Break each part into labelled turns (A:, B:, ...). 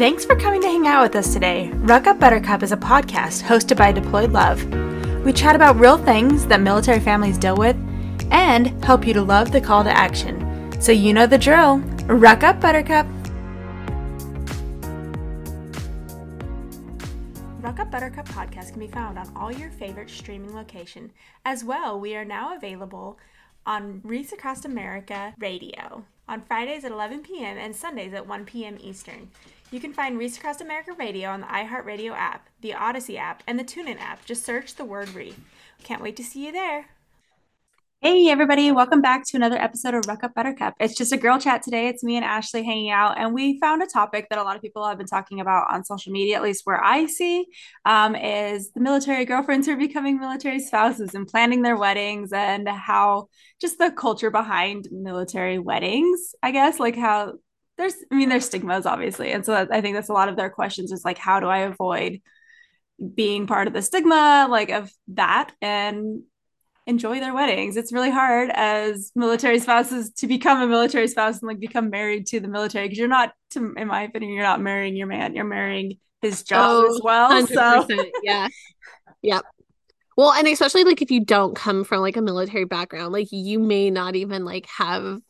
A: Thanks for coming to hang out with us today. Ruck Up Buttercup is a podcast hosted by Deployed Love. We chat about real things that military families deal with and help you to love the call to action. So you know the drill. Ruck Up Buttercup. Ruck Up Buttercup podcast can be found on all your favorite streaming location. As well, we are now available on Reese Across America Radio on Fridays at 11 p.m. and Sundays at 1 p.m. Eastern. You can find Reese Across America Radio on the iHeartRadio app, the Audacy app, and the TuneIn app. Just search the word Reef. Can't wait to see you there. Hey, everybody, welcome back to another episode of Ruck Up Buttercup. It's just a girl chat today. It's me and Ashley hanging out, and we found a topic that a lot of people have been talking about on social media, at least where I see, um, is the military girlfriends who are becoming military spouses and planning their weddings, and how just the culture behind military weddings, I guess, like how there's i mean there's stigmas obviously. And so i think that's a lot of their questions is like how do i avoid being part of the stigma like of that and enjoy their weddings? It's really hard as military spouses to become a military spouse and like become married to the military because you're not to, in my opinion you're not marrying your man you're marrying his job oh, as well so.
B: yeah. Yep. Well and especially like if you don't come from like a military background like you may not even like have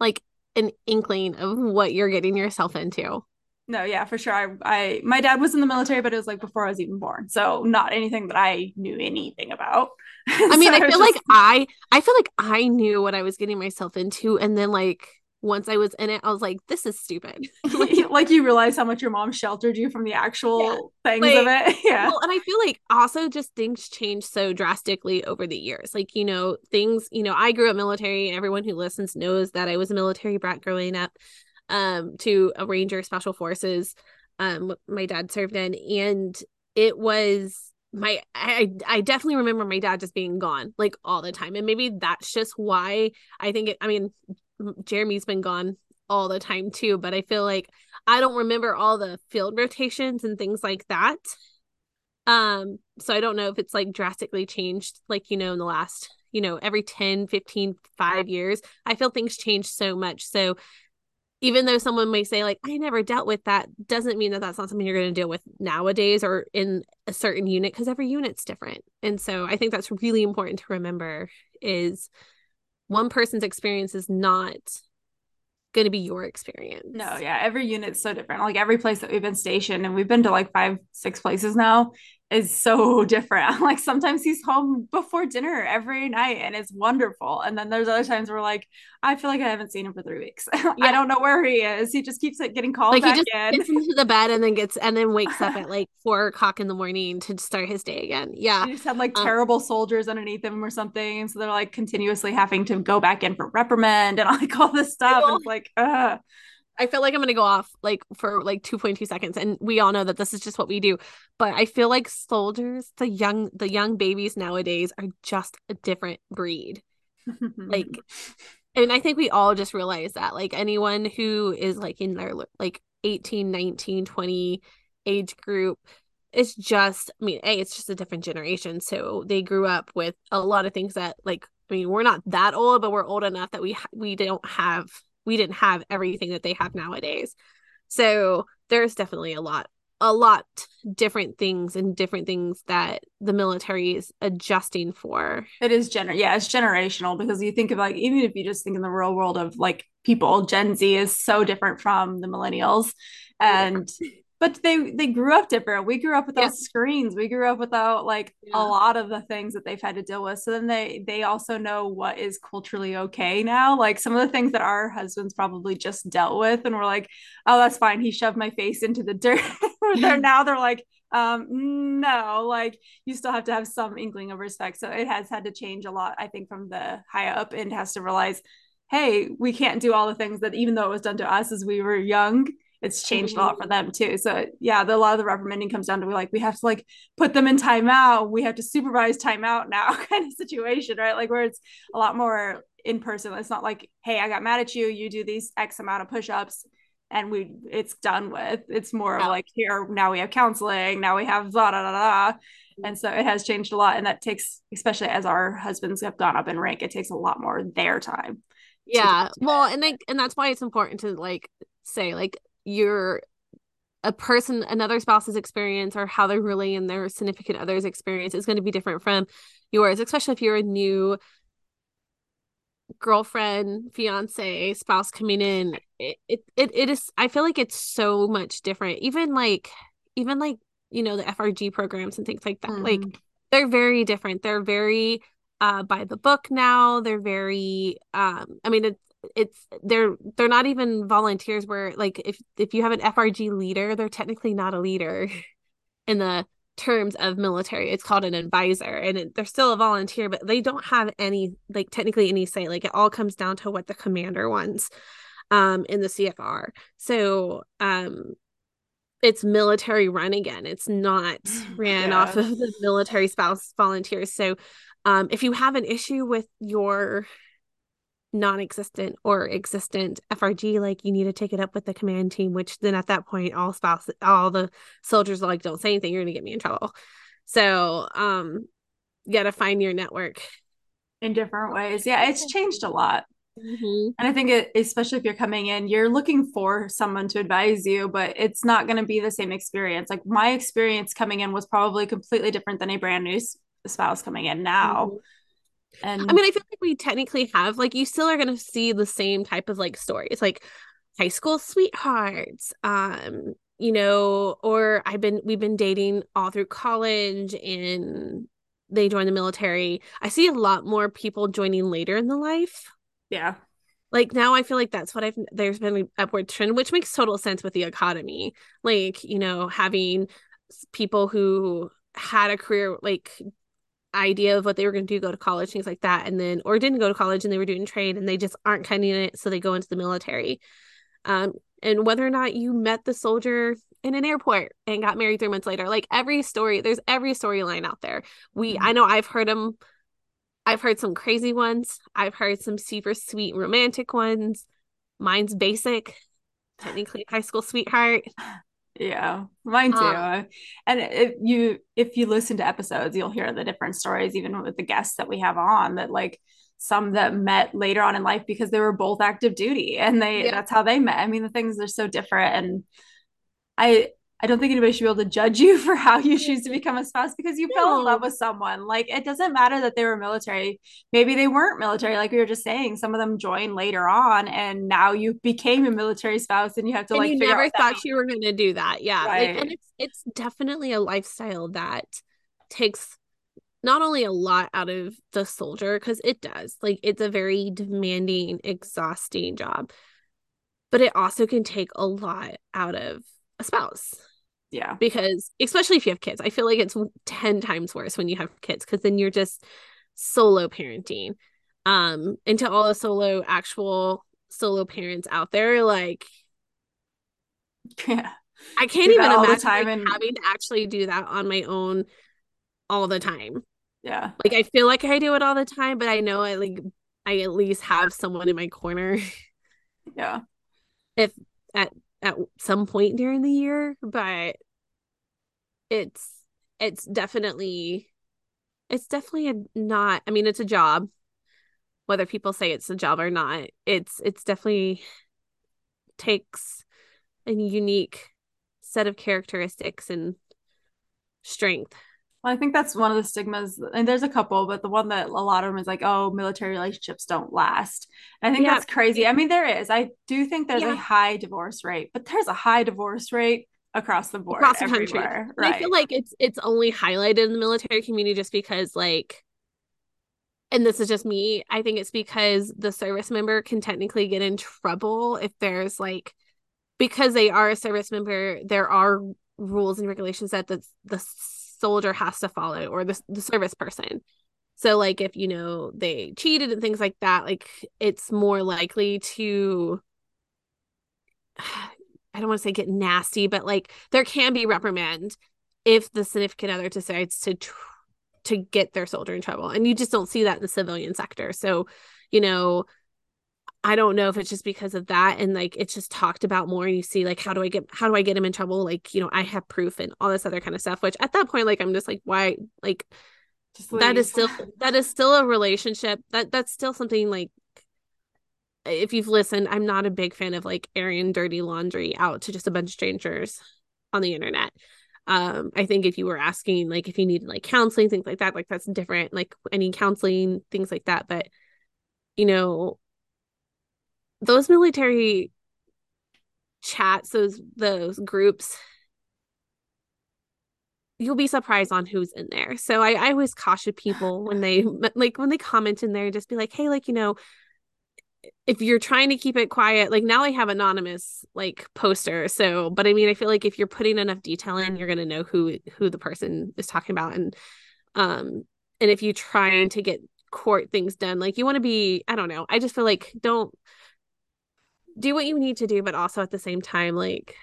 B: like an inkling of what you're getting yourself into.
A: No, yeah, for sure. I, I, my dad was in the military, but it was like before I was even born, so not anything that I knew anything about.
B: I mean, so I feel just... like I, I feel like I knew what I was getting myself into, and then like once I was in it, I was like, this is stupid.
A: like, like, you realize how much your mom sheltered you from the actual yeah. things like, of it. Yeah.
B: Well, and I feel like also just things change so drastically over the years. Like, you know, things, you know, I grew up military. Everyone who listens knows that I was a military brat growing up um, to a Ranger Special Forces. Um, my dad served in, and it was my I I definitely remember my dad just being gone like all the time and maybe that's just why I think it I mean Jeremy's been gone all the time too, but I feel like I don't remember all the field rotations and things like that. Um, so I don't know if it's like drastically changed, like, you know, in the last, you know, every 10, 15, five years. I feel things change so much. So even though someone may say, like, I never dealt with that, doesn't mean that that's not something you're going to deal with nowadays or in a certain unit because every unit's different. And so I think that's really important to remember is one person's experience is not going to be your experience.
A: No, yeah, every unit's so different. Like every place that we've been stationed, and we've been to like five, six places now, is so different. Like sometimes he's home before dinner every night and it's wonderful. And then there's other times where like, I feel like I haven't seen him for three weeks. Yeah. I don't know where he is. He just keeps like, getting called like back he just in.
B: gets into the bed and then gets and then wakes up at like four o'clock in the morning to start his day again. Yeah.
A: He just had like um, terrible soldiers underneath him or something. So they're like continuously having to go back in for reprimand and like all this stuff. And it's like, uh
B: I feel like I'm gonna go off like for like 2.2 seconds, and we all know that this is just what we do. But I feel like soldiers, the young the young babies nowadays are just a different breed. like, and I think we all just realize that. Like anyone who is like in their like 18, 19, 20 age group, it's just I mean, a it's just a different generation. So they grew up with a lot of things that like I mean, we're not that old, but we're old enough that we ha- we don't have we didn't have everything that they have nowadays. So there's definitely a lot a lot different things and different things that the military is adjusting for.
A: It is gener yeah, it's generational because you think of like even if you just think in the real world of like people, Gen Z is so different from the millennials. Oh and but they they grew up different. We grew up without yeah. screens. We grew up without like yeah. a lot of the things that they've had to deal with. So then they they also know what is culturally okay now. Like some of the things that our husbands probably just dealt with, and we're like, oh, that's fine. He shoved my face into the dirt. they're now they're like, um, no, like you still have to have some inkling of respect. So it has had to change a lot. I think from the high up and has to realize, hey, we can't do all the things that even though it was done to us as we were young it's changed mm-hmm. a lot for them too. So yeah, the, a lot of the reprimanding comes down to like we have to like put them in timeout. We have to supervise timeout now kind of situation, right? Like where it's a lot more in person. It's not like, hey, I got mad at you. You do these X amount of push-ups and we it's done with. It's more yeah. of like here now we have counseling. Now we have da da da da. And so it has changed a lot. And that takes, especially as our husbands have gone up in rank, it takes a lot more their time.
B: Yeah. Well, and they, and that's why it's important to like say like you're a person another spouse's experience or how they're really in their significant other's experience is going to be different from yours especially if you're a new girlfriend fiance spouse coming in. It, it it it is i feel like it's so much different. Even like even like you know the frg programs and things like that mm. like they're very different. They're very uh by the book now. They're very um i mean it's it's they're they're not even volunteers where like if if you have an frg leader they're technically not a leader in the terms of military. It's called an advisor and it, they're still a volunteer but they don't have any like technically any say. Like it all comes down to what the commander wants um in the cfr so um it's military run again. It's not ran yeah. off of the military spouse volunteers. So um if you have an issue with your non-existent or existent FRG, like you need to take it up with the command team, which then at that point all spouse all the soldiers are like, don't say anything, you're gonna get me in trouble. So um you gotta find your network
A: in different ways. Yeah, it's changed a lot. Mm-hmm. And I think it, especially if you're coming in, you're looking for someone to advise you, but it's not going to be the same experience. Like my experience coming in was probably completely different than a brand new spouse coming in now. Mm-hmm
B: and I mean, I feel like we technically have like you still are gonna see the same type of like stories, like high school sweethearts, um, you know, or I've been we've been dating all through college and they join the military. I see a lot more people joining later in the life.
A: Yeah.
B: Like now I feel like that's what I've there's been an upward trend, which makes total sense with the economy. Like, you know, having people who had a career like idea of what they were going to do go to college things like that and then or didn't go to college and they were doing trade and they just aren't cutting it so they go into the military. Um and whether or not you met the soldier in an airport and got married three months later like every story there's every storyline out there. We mm-hmm. i know i've heard them i've heard some crazy ones. I've heard some super sweet romantic ones. Mine's basic technically high school sweetheart
A: yeah, mine too. Um, and if you if you listen to episodes, you'll hear the different stories, even with the guests that we have on. That like some that met later on in life because they were both active duty, and they yeah. that's how they met. I mean, the things are so different, and I I don't think anybody should be able to judge you for how you choose to become a spouse because you no. fell in love with someone. Like it doesn't matter that they were military. Maybe they weren't military, like we were just saying. Some of them joined later on, and now you became a military spouse, and you have to and like.
B: You never thought you were going to do that, yeah. Right. Like, and it's it's definitely a lifestyle that takes not only a lot out of the soldier because it does, like it's a very demanding, exhausting job, but it also can take a lot out of a spouse
A: yeah.
B: Because especially if you have kids, I feel like it's 10 times worse when you have kids because then you're just solo parenting. Um, and to all the solo actual solo parents out there, like
A: yeah.
B: I can't even imagine like, and... having to actually do that on my own all the time.
A: Yeah.
B: Like I feel like I do it all the time, but I know I like I at least have someone in my corner.
A: Yeah.
B: If at at some point during the year, but it's it's definitely it's definitely a not I mean it's a job whether people say it's a job or not. It's it's definitely takes a unique set of characteristics and strength
A: well, I think that's one of the stigmas, and there's a couple, but the one that a lot of them is like, oh, military relationships don't last. And I think yeah. that's crazy. I mean, there is. I do think there's yeah. a high divorce rate, but there's a high divorce rate across the board, across the country. Right.
B: I feel like it's it's only highlighted in the military community just because, like, and this is just me. I think it's because the service member can technically get in trouble if there's like because they are a service member. There are rules and regulations that the the soldier has to follow or the, the service person so like if you know they cheated and things like that like it's more likely to i don't want to say get nasty but like there can be reprimand if the significant other decides to tr- to get their soldier in trouble and you just don't see that in the civilian sector. So you know I don't know if it's just because of that and like it's just talked about more and you see like how do I get how do I get him in trouble? Like you know I have proof and all this other kind of stuff which at that point like I'm just like why like that is still that is still a relationship. That that's still something like if you've listened I'm not a big fan of like airing dirty laundry out to just a bunch of strangers on the internet. Um i think if you were asking like if you needed like counseling things like that like that's different like any counseling things like that but you know those military chats those those groups you'll be surprised on who's in there. So I, I always caution people when they like when they comment in there just be like hey like you know if you're trying to keep it quiet like now i have anonymous like poster so but i mean i feel like if you're putting enough detail in you're going to know who who the person is talking about and um and if you trying to get court things done like you want to be i don't know i just feel like don't do what you need to do but also at the same time like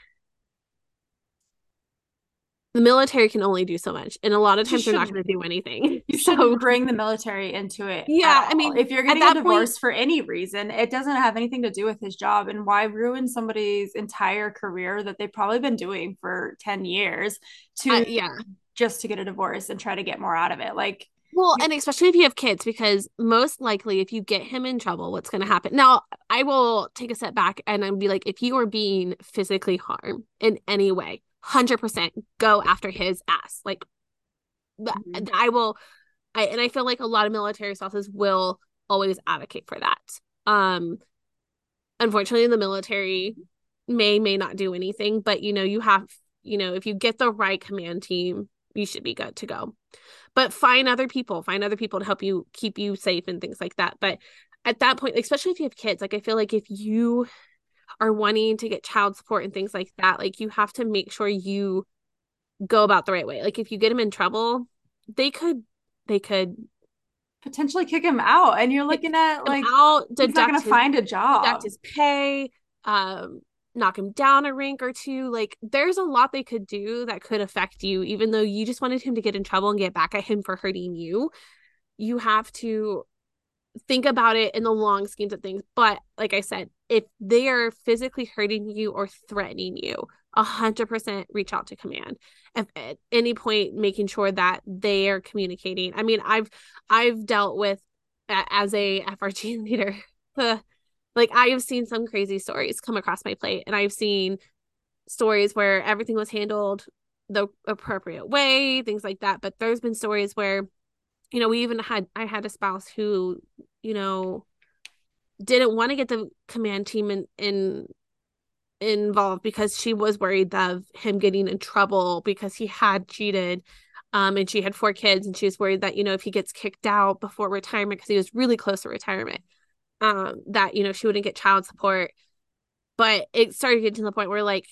B: the military can only do so much and a lot of times they're not going to do anything.
A: you so, shouldn't bring the military into it
B: yeah i mean
A: if you're getting a divorce point, for any reason it doesn't have anything to do with his job and why ruin somebody's entire career that they've probably been doing for 10 years to
B: uh, yeah.
A: just to get a divorce and try to get more out of it? Like
B: well, and especially if you have kids, because most likely if you get him in trouble, what's going to happen? Now, I will take a step back and I'd be like, if you are being physically harmed in any way, 100% go after his ass. Like, mm-hmm. I will, I, and I feel like a lot of military spouses will always advocate for that. Um, unfortunately, the military may, may not do anything, but you know, you have, you know, if you get the right command team, you should be good to go but find other people find other people to help you keep you safe and things like that but at that point especially if you have kids like i feel like if you are wanting to get child support and things like that like you have to make sure you go about the right way like if you get them in trouble they could they could
A: potentially kick him out and you're looking at like out he's not gonna his, find a job
B: deduct his pay um knock him down a rank or two. Like there's a lot they could do that could affect you, even though you just wanted him to get in trouble and get back at him for hurting you. You have to think about it in the long schemes of things. But like I said, if they are physically hurting you or threatening you, a hundred percent reach out to command. If at any point making sure that they are communicating. I mean, I've I've dealt with as a FRG leader like I have seen some crazy stories come across my plate and I've seen stories where everything was handled the appropriate way, things like that. But there's been stories where, you know, we even had I had a spouse who, you know, didn't want to get the command team in, in involved because she was worried of him getting in trouble because he had cheated um and she had four kids and she was worried that you know if he gets kicked out before retirement because he was really close to retirement um that you know she wouldn't get child support. But it started getting to the point where like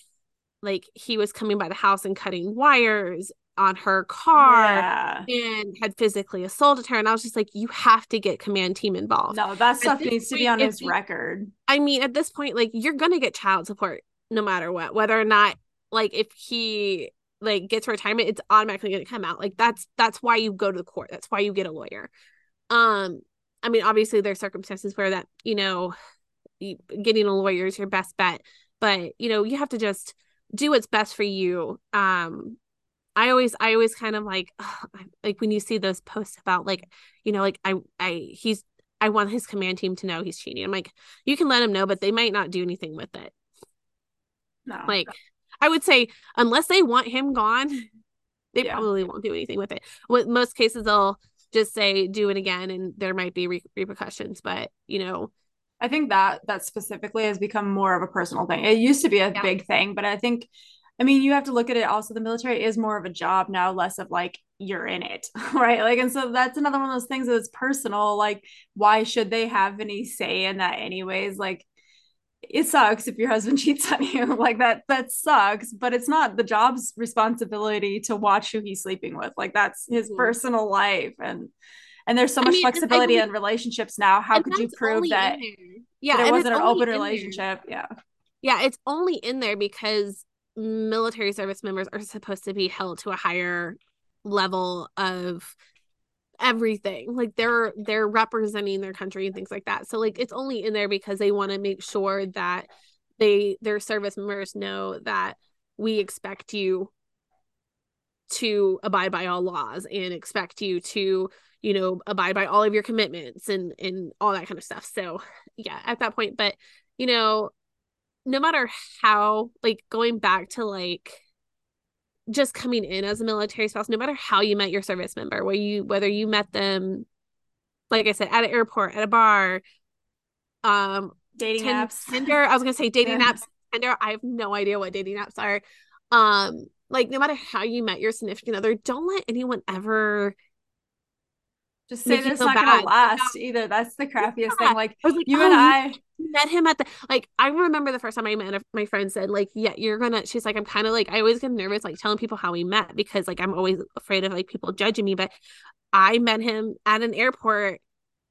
B: like he was coming by the house and cutting wires on her car yeah. and had physically assaulted her and I was just like you have to get command team involved.
A: No, that stuff needs point, to be on his record.
B: I mean at this point like you're going to get child support no matter what whether or not like if he like gets retirement it's automatically going to come out. Like that's that's why you go to the court. That's why you get a lawyer. Um I mean, obviously there's circumstances where that, you know, getting a lawyer is your best bet, but you know, you have to just do what's best for you. Um, I always, I always kind of like, like when you see those posts about like, you know, like I, I, he's, I want his command team to know he's cheating. I'm like, you can let him know, but they might not do anything with it. No. Like, I would say, unless they want him gone, they yeah. probably won't do anything with it. With most cases, they'll just say do it again and there might be re- repercussions but you know
A: i think that that specifically has become more of a personal thing it used to be a yeah. big thing but i think i mean you have to look at it also the military is more of a job now less of like you're in it right? Like and so that's another one of those things that's personal like why should they have any say in that anyways? Like it sucks if your husband cheats on you. Like that that sucks but it's not the job's responsibility to watch who he's sleeping with. Like that's his mm-hmm. personal life and and there's so much I mean, flexibility in relationships now. How could you prove that
B: yeah
A: it wasn't an open relationship? Yeah.
B: Yeah it's only in there because military service members are supposed to be held to a higher level of everything. Like they're they're representing their country and things like that. So like it's only in there because they want to make sure that they their service members know that we expect you to abide by all laws and expect you to you know abide by all of your commitments and and all that kind of stuff. So yeah at that point but you know no matter how like going back to like just coming in as a military spouse, no matter how you met your service member, where you whether you met them, like I said, at an airport, at a bar, um,
A: dating
B: Tin-
A: apps.
B: Tinder. I was gonna say dating
A: Yeah.
B: apps. Tinder. I have no idea what dating apps are. Um, like no matter how you met your significant other, don't let anyone ever.
A: Just say it's not
B: bad
A: gonna last either. That's the crappiest
B: Yeah.
A: thing. Like
B: like,
A: you
B: "Oh,
A: and I,
B: met him at the like I remember the first time I met a, my friend said like yeah you're gonna she's like I'm kind of like I always get nervous like telling people how we met because like I'm always afraid of like people judging me but I met him at an airport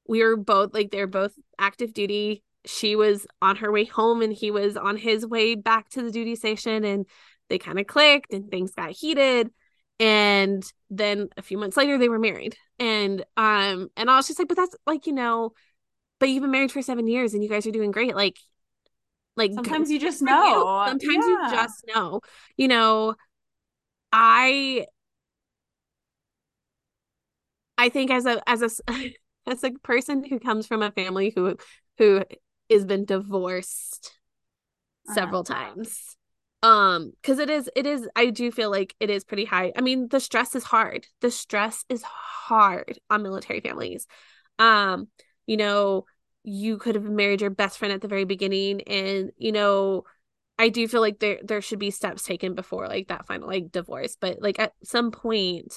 B: we were both like they're both active duty she was on her way home and he was on his way back to the duty station and they kind of clicked and things got heated and then a few months later they were married and um and I was just like but that's like you know but you've been married for seven years and you guys are doing great like like
A: sometimes you just
B: for you.
A: know.
B: sometimes
A: Yeah.
B: you just know you know i i think as a as a as a person who comes from a family who who has been divorced
A: Uh-huh.
B: several times um because it is it is i do feel like it is pretty high. I mean the stress is hard. The stress is hard on military families. Um you know you could have married your best friend at the very beginning and you know i do feel like there there should be steps taken before like that final like divorce but like at some point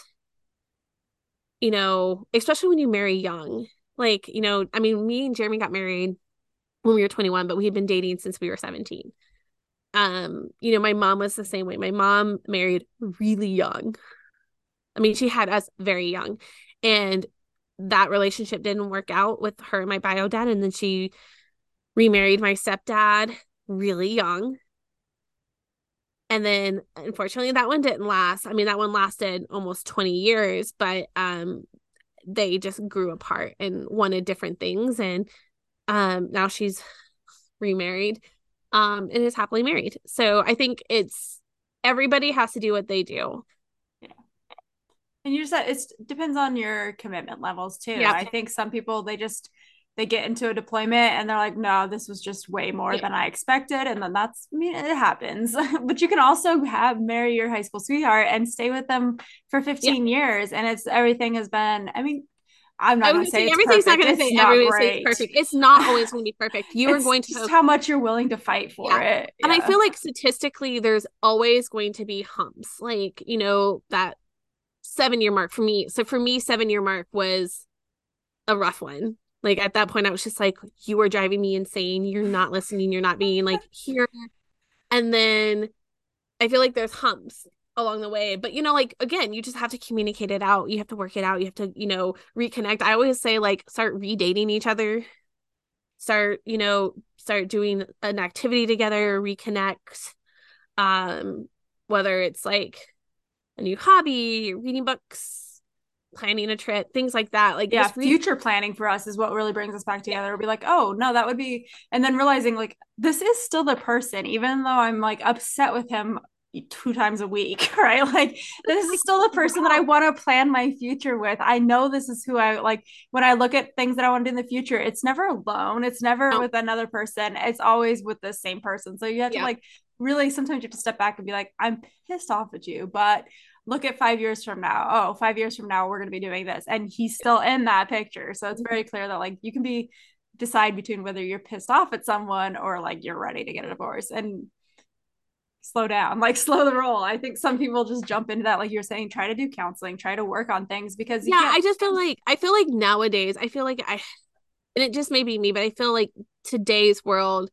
B: you know especially when you marry young like you know i mean me and jeremy got married when we were 21 but we had been dating since we were 17 um you know my mom was the same way. My mom married really young. I mean she had us very young and that relationship didn't work out with her and my bio dad and then she remarried my stepdad really young. And then unfortunately that one didn't last. I mean that one lasted almost 20 years but um they just grew apart and wanted different things and um now she's remarried um and is happily married so i think it's everybody has to do what they do Yeah.
A: And you just said it depends on your commitment levels too.
B: Yeah.
A: I think some people they just they get into a deployment and they're like, no, this was just way more
B: Yeah.
A: than I expected. And then that's I mean, it happens. but you can also have marry your high school sweetheart and stay with them for 15 years. And it's everything has been, I mean, I'm not gonna
B: was
A: say
B: saying everything's
A: perfect.
B: not going to say everything's perfect. It's not always going to be perfect. You are going
A: just
B: to,
A: how much you're willing to fight for
B: Yeah.
A: it.
B: and I feel like statistically, there's always going to be humps. Like you know that seven year mark for me. So for me, seven year mark was a rough one. Like at that point, I was just like, you are driving me insane. You're not listening. You're not being like here. And then I feel like there's humps along the way. But you know, like again, you just have to communicate it out. You have to work it out. You have to, you know, reconnect. I always say like start redating each other. Start, you know, start doing an activity together, reconnect. Um, whether it's like a new hobby, reading books, planning a trip, things like that. Like
A: yeah
B: re-
A: future planning for us is what really brings us back together we'll be like oh no that would be and then realizing like this is still the person even though i'm like upset with him two times a week right? Like this is still the person that i want to plan my future with. I know this is who i like when i look at things that i want to do in the future it's never alone. It's never
B: No.
A: with another person. It's always with the same person. So you have to like really sometimes you have to step back and be like i'm pissed off at you but look at five years from now. Oh, five years from now, we're going to be doing this. And he's still in that picture. So it's mm-hmm. very clear that like you can be decide between whether you're pissed off at someone or like you're ready to get a divorce. And slow down, like slow the roll. I think some people just jump into that, like you're saying, try to do counseling, try to work on things because you
B: yeah. I just feel like I feel like nowadays, I feel like I and it just may be me, but I feel like today's world,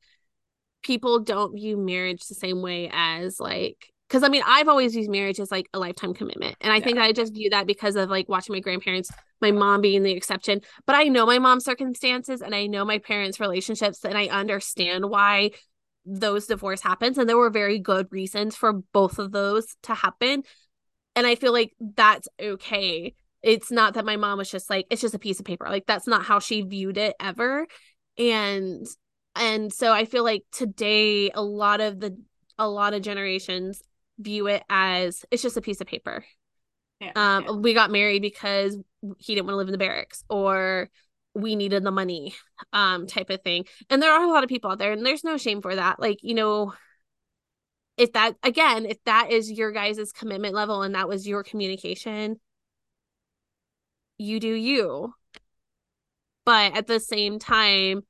B: people don't view marriage the same way as like because I mean I've always used marriage as like a lifetime commitment. And I think I just view that because of like watching my grandparents, my mom being the exception. But I know my mom's circumstances and I know my parents' relationships and I understand why those divorce happens. And there were very good reasons for both of those to happen. And I feel like that's okay it's not that my mom was just like it's just a piece of paper like that's not how she viewed it ever and and so i feel like today a lot of the a lot of generations view it as it's just a piece of paper
A: Yeah,
B: um
A: yeah.
B: we got married because he didn't want to live in the barracks or we needed the money um type of thing and there are a lot of people out there and there's no shame for that like you know if that again, if that is your guys' commitment level and that was your communication, you do you. But at the same time,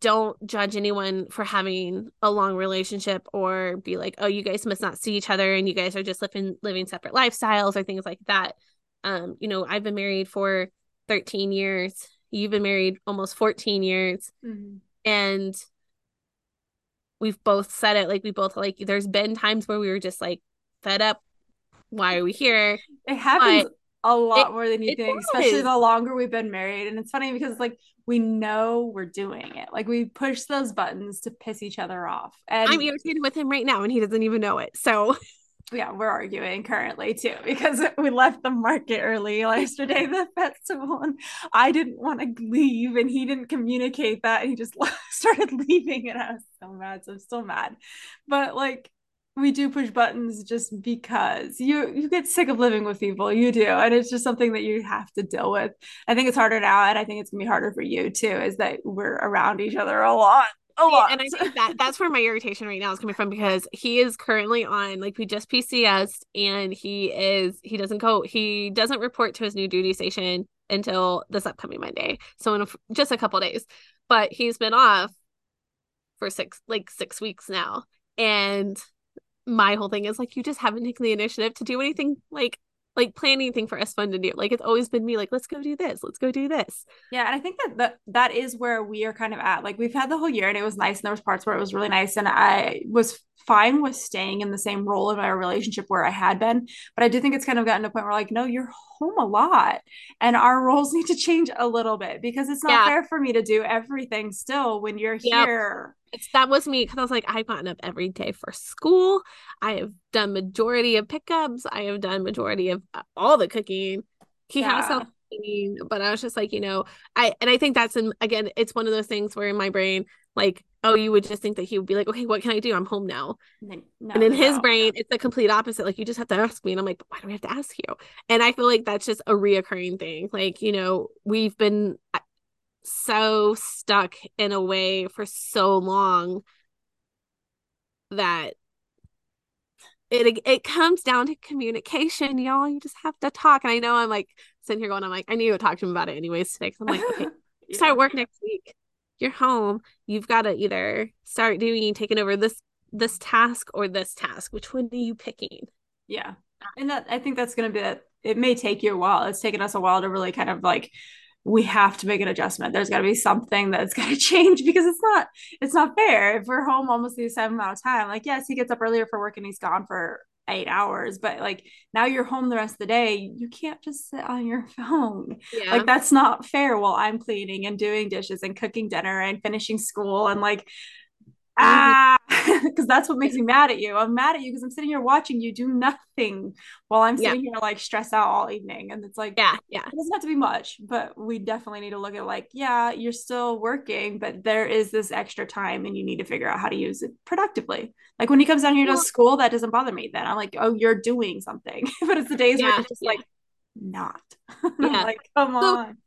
B: don't judge anyone for having a long relationship or be like, oh, you guys must not see each other and you guys are just living living separate lifestyles or things like that. Um, you know, I've been married for 13 years. You've been married almost 14 years. Mm-hmm. And we've both said it like we both like there's been times where we were just like fed up. Why are we here?
A: It happens but a lot it, more than you think, does. especially the longer we've been married. And it's funny because like we know we're doing it. Like we push those buttons to piss each other off. And
B: I'm irritated with him right now and he doesn't even know it. So
A: yeah, we're arguing currently too because we left the market early yesterday, the festival, and I didn't want to leave, and he didn't communicate that, and he just started leaving, and I was so mad. So I'm still mad, but like we do push buttons just because you you get sick of living with people you do and it's just something that you have to deal with i think it's harder now and i think it's gonna be harder for you too is that we're around each other a lot a lot.
B: And I think that that's where my irritation right now is coming from because he is currently on like we just PCS and he is he doesn't go he doesn't report to his new duty station until this upcoming Monday. So in a, just a couple days. But he's been off for six like 6 weeks now. And my whole thing is like you just haven't taken the initiative to do anything like like plan anything for us fun to do. Like it's always been me like let's go do this, let's go do this.
A: Yeah, and I think that that, that is where we are kind of at. Like we've had the whole year and it was nice and there was parts where it was really nice and I was fine with staying in the same role in my relationship where I had been, but I do think it's kind of gotten to a point where like no, you're home a lot and our roles need to change a little bit because it's not yeah. fair for me to do everything still when you're yep. here
B: it's that was me because I was like, I've gotten up every day for school. I have done majority of pickups. I have done majority of uh, all the cooking. He yeah. has cleaning, but I was just like, you know, I and I think that's in again, it's one of those things where in my brain, like, oh, you would just think that he would be like, okay, what can I do? I'm home now. No, and in his no, brain, no. it's the complete opposite. Like, you just have to ask me, and I'm like, why do we have to ask you? And I feel like that's just a reoccurring thing. Like, you know, we've been uh, so stuck in a way for so long that it it comes down to communication, y'all. You just have to talk. And I know I'm like sitting here going, I'm like, I need to talk to him about it anyways today. I'm like, okay, yeah. start work next week. You're home. You've got to either start doing taking over this this task or this task. Which one are you picking?
A: Yeah. And that I think that's gonna be that it may take you a while. It's taken us a while to really kind of like we have to make an adjustment. There's got to be something that's got to change because it's not it's not fair. If we're home almost the same amount of time, like yes, he gets up earlier for work and he's gone for eight hours, but like now you're home the rest of the day. You can't just sit on your phone. Yeah. Like that's not fair while I'm cleaning and doing dishes and cooking dinner and finishing school and like ah. Because that's what makes me mad at you. I'm mad at you because i'm sitting here watching you do nothing while i'm sitting yeah. here like stressed out all evening and it's like
B: yeah yeah.
A: it doesn't have to be much but we definitely need to look at like yeah you're still working but there is this extra time and you need to figure out how to use it productively. Like when he comes down here to school that doesn't bother me then. I'm like oh you're doing something. But it's the days yeah, where it's just yeah. like not. Yeah. like come so, on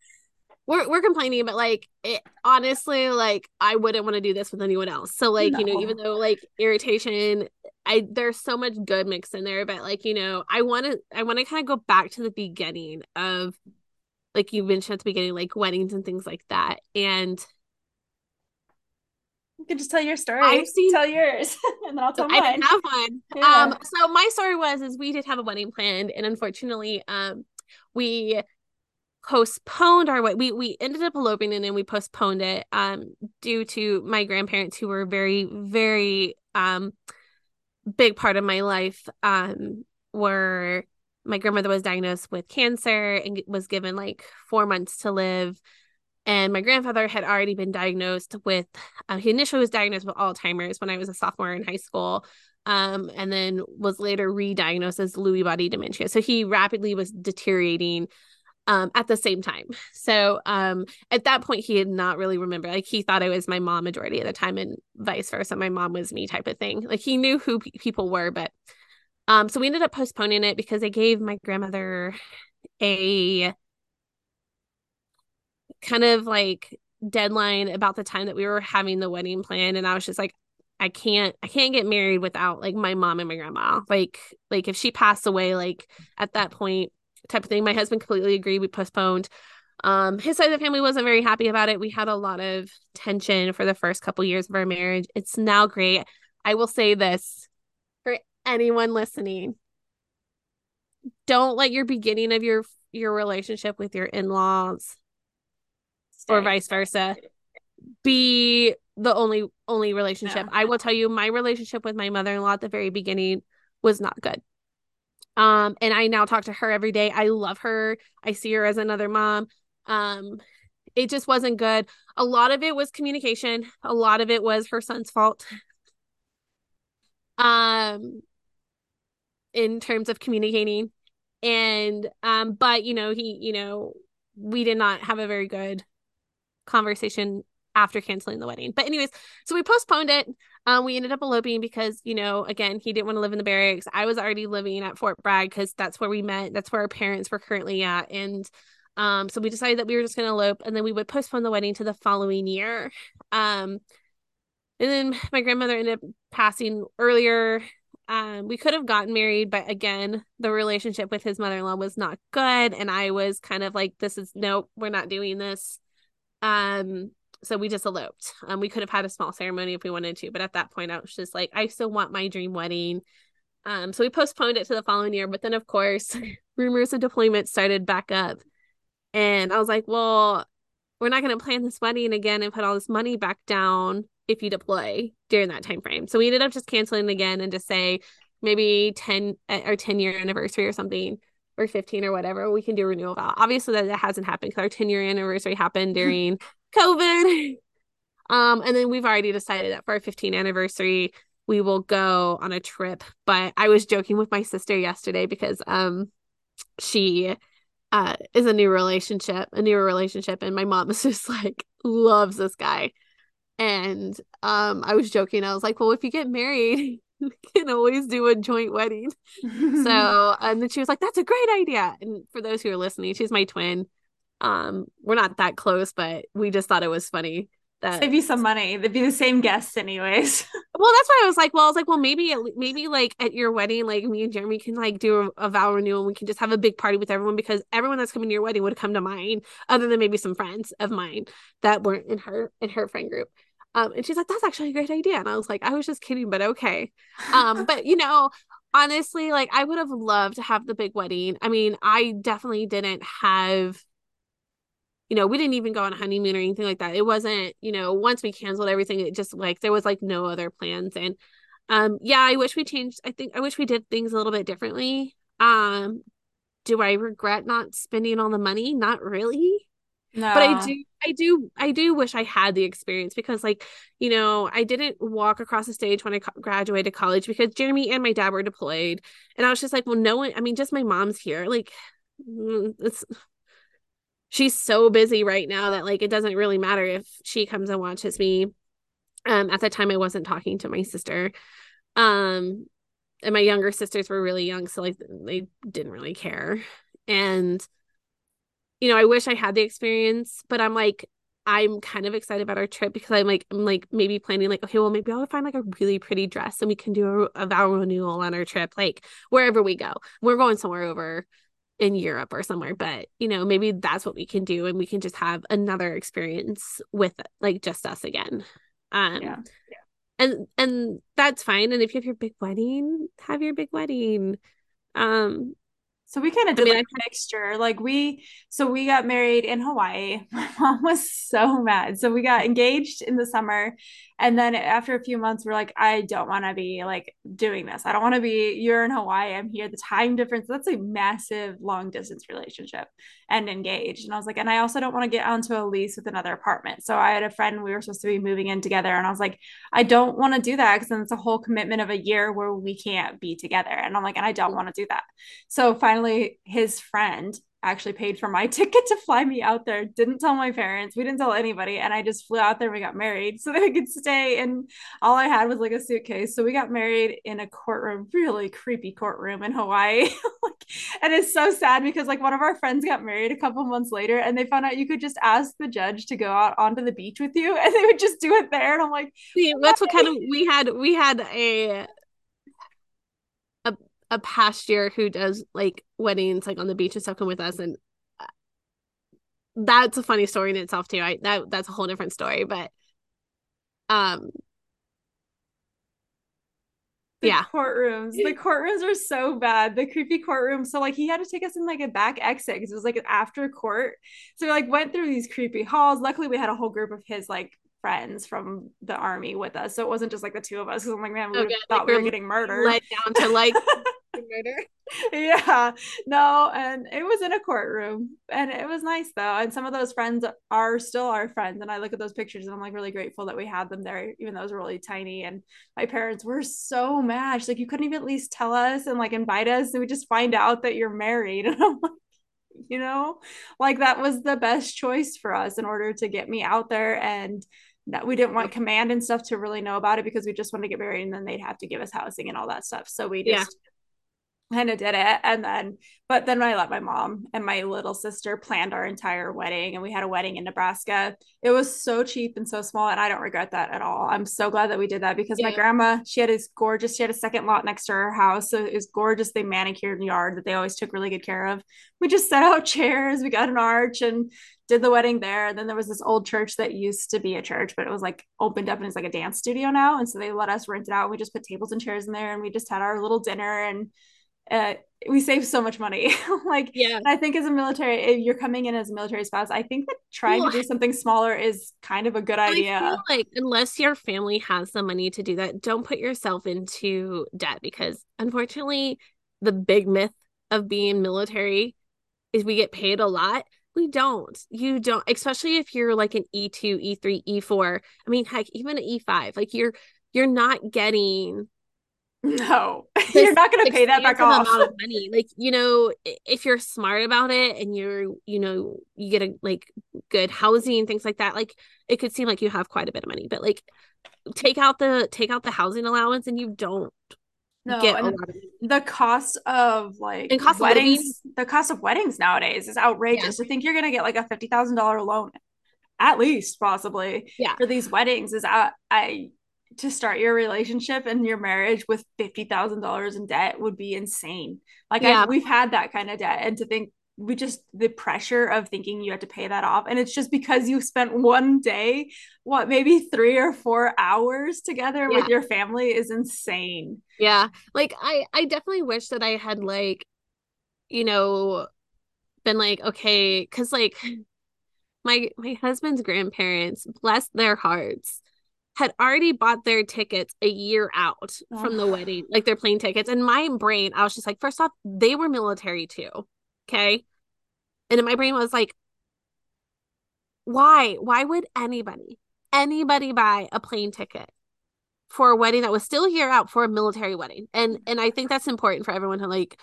B: we're we're complaining but like it honestly like i wouldn't want to do this with anyone else so like no. you know even though like irritation i there's so much good mixed in there but like you know i want to i want to kind of go back to the beginning of like you mentioned at the beginning like weddings and things like that and
A: you can just tell your story. I've seen, tell yours, and then I'll tell I mine. I didn't
B: have one. Yeah. Um, so my story was is we did have a wedding planned, and unfortunately, um, we postponed our we we ended up eloping and then we postponed it um due to my grandparents who were very very um big part of my life um were my grandmother was diagnosed with cancer and was given like 4 months to live and my grandfather had already been diagnosed with uh, he initially was diagnosed with Alzheimer's when I was a sophomore in high school um, and then was later re-diagnosed as Lewy body dementia. So he rapidly was deteriorating um at the same time. So um at that point he had not really remembered like he thought i was my mom majority of the time and vice versa. My mom was me type of thing. Like he knew who p- people were but um so we ended up postponing it because i gave my grandmother a kind of like deadline about the time that we were having the wedding plan and i was just like I can't I can't get married without like my mom and my grandma. Like like if she passed away, like at that point type of thing. My husband completely agreed. We postponed. Um, his side of the family wasn't very happy about it. We had a lot of tension for the first couple years of our marriage. It's now great. I will say this for anyone listening. Don't let your beginning of your your relationship with your in-laws or vice versa be the only only relationship. I will tell you my relationship with my mother-in-law at the very beginning was not good. Um and I now talk to her every day. I love her. I see her as another mom. Um it just wasn't good. A lot of it was communication. A lot of it was her son's fault. um in terms of communicating and um but you know he you know we did not have a very good conversation after canceling the wedding. But anyways, so we postponed it. Um, we ended up eloping because you know, again, he didn't want to live in the barracks. I was already living at Fort Bragg because that's where we met. That's where our parents were currently at, and um, so we decided that we were just going to elope, and then we would postpone the wedding to the following year. Um, and then my grandmother ended up passing earlier. Um, we could have gotten married, but again, the relationship with his mother in law was not good, and I was kind of like, "This is nope, we're not doing this." Um, so we just eloped. Um, we could have had a small ceremony if we wanted to, but at that point, I was just like, I still want my dream wedding. Um, so we postponed it to the following year. But then, of course, rumors of deployment started back up, and I was like, well, we're not going to plan this wedding again and put all this money back down if you deploy during that time frame. So we ended up just canceling again and just say maybe 10 or 10 year anniversary or something or 15 or whatever, we can do renewal vow. Obviously that, that hasn't happened because our 10 year anniversary happened during COVID. Um, and then we've already decided that for our 15th anniversary, we will go on a trip. But I was joking with my sister yesterday because um she uh is a new relationship, a newer relationship, and my mom is just like loves this guy. And um I was joking, I was like, Well, if you get married, we can always do a joint wedding. so and then she was like, That's a great idea. And for those who are listening, she's my twin. Um, we're not that close, but we just thought it was funny that
A: save you some money. They'd be the same guests anyways.
B: well, that's why I was like, well, I was like, well, maybe maybe like at your wedding, like me and Jeremy can like do a, a vow renewal. And we can just have a big party with everyone because everyone that's coming to your wedding would come to mine, other than maybe some friends of mine that weren't in her in her friend group. Um, and she's like, that's actually a great idea. And I was like, I was just kidding, but okay. Um, but you know, honestly, like I would have loved to have the big wedding. I mean, I definitely didn't have you know, we didn't even go on a honeymoon or anything like that. It wasn't, you know, once we canceled everything, it just like there was like no other plans. And um, yeah, I wish we changed. I think I wish we did things a little bit differently. Um, do I regret not spending all the money? Not really. No. But I do I do I do wish I had the experience because like, you know, I didn't walk across the stage when I co- graduated college because Jeremy and my dad were deployed and I was just like, well no one I mean just my mom's here. Like mm, it's she's so busy right now that like it doesn't really matter if she comes and watches me. Um, at that time I wasn't talking to my sister. Um, and my younger sisters were really young, so like they didn't really care. And you know, I wish I had the experience, but I'm like, I'm kind of excited about our trip because I'm like, I'm like maybe planning like, okay, well, maybe I'll find like a really pretty dress and we can do a, a vow renewal on our trip, like wherever we go. We're going somewhere over in Europe or somewhere, but you know, maybe that's what we can do and we can just have another experience with like just us again. Um yeah. yeah. and and that's fine. And if you have your big wedding, have your big wedding. Um
A: so we kind of did I mean, like a mixture. Like we, so we got married in Hawaii. My mom was so mad. So we got engaged in the summer, and then after a few months, we're like, I don't want to be like doing this. I don't want to be. You're in Hawaii. I'm here. The time difference. That's a massive long distance relationship, and engaged. And I was like, and I also don't want to get onto a lease with another apartment. So I had a friend. We were supposed to be moving in together, and I was like, I don't want to do that because then it's a whole commitment of a year where we can't be together. And I'm like, and I don't want to do that. So finally finally his friend actually paid for my ticket to fly me out there. Didn't tell my parents. We didn't tell anybody. And I just flew out there. We got married so that we could stay. And all I had was like a suitcase. So we got married in a courtroom, really creepy courtroom in Hawaii. and it's so sad because like one of our friends got married a couple months later and they found out you could just ask the judge to go out onto the beach with you and they would just do it there. And I'm like,
B: See, that's what kind of we had we had a a past year who does like weddings like on the beach and stuff come with us and uh, that's a funny story in itself too. I that that's a whole different story, but um
A: the yeah. courtrooms. The courtrooms are so bad. The creepy courtroom. So like he had to take us in like a back exit because it was like after court. So we like went through these creepy halls. Luckily we had a whole group of his like friends from the army with us. So it wasn't just like the two of us because i'm like man we okay, thought like we were getting murdered.
B: let down to like murder.
A: yeah, no, and it was in a courtroom, and it was nice though. And some of those friends are still our friends, and I look at those pictures, and I'm like really grateful that we had them there, even though it was really tiny. And my parents were so mad, like you couldn't even at least tell us and like invite us, and we just find out that you're married, and I'm like. You know, like that was the best choice for us in order to get me out there and that we didn't want command and stuff to really know about it because we just wanted to get married and then they'd have to give us housing and all that stuff. So we just kind of did it. And then but then i let my mom and my little sister planned our entire wedding and we had a wedding in nebraska. It was so cheap and so small and i don't regret that at all. I'm so glad that we did that because yeah. my grandma she had this gorgeous she had a second lot next to her house. So it was gorgeous. They manicured yard that they always took really good care of. We just set out chairs we got an arch and did the wedding there. And then there was this old church that used to be a church but it was like opened up and it's like a dance studio now. And so they let us rent it out we just put tables and chairs in there and we just had our little dinner and uh, we save so much money. like, yeah, I think as a military, if you're coming in as a military spouse, I think that trying well, to do something smaller is kind of a good idea.
B: like, unless your family has the money to do that, don't put yourself into debt because unfortunately, the big myth of being military is we get paid a lot. We don't. You don't, especially if you're like an E2, E3, E4. I mean, heck, even an E5. Like you're you're not getting
A: no, you're not going to pay that back off. Amount of
B: money, like you know, if you're smart about it and you're, you know, you get a like good housing things like that. Like it could seem like you have quite a bit of money, but like take out the take out the housing allowance and you don't
A: no, get a the cost of like and cost weddings. the cost of weddings nowadays is outrageous. Yeah. To think you're going to get like a fifty thousand dollar loan, at least possibly,
B: yeah,
A: for these weddings is uh, I I to start your relationship and your marriage with $50,000 in debt would be insane. Like yeah. I, we've had that kind of debt and to think we just the pressure of thinking you had to pay that off and it's just because you spent one day what maybe 3 or 4 hours together yeah. with your family is insane.
B: Yeah. Like I I definitely wish that I had like you know been like okay cuz like my my husband's grandparents bless their hearts had already bought their tickets a year out oh. from the wedding, like their plane tickets. And my brain, I was just like, first off, they were military too. Okay. And in my brain I was like, why? Why would anybody, anybody buy a plane ticket for a wedding that was still a year out for a military wedding? And and I think that's important for everyone to like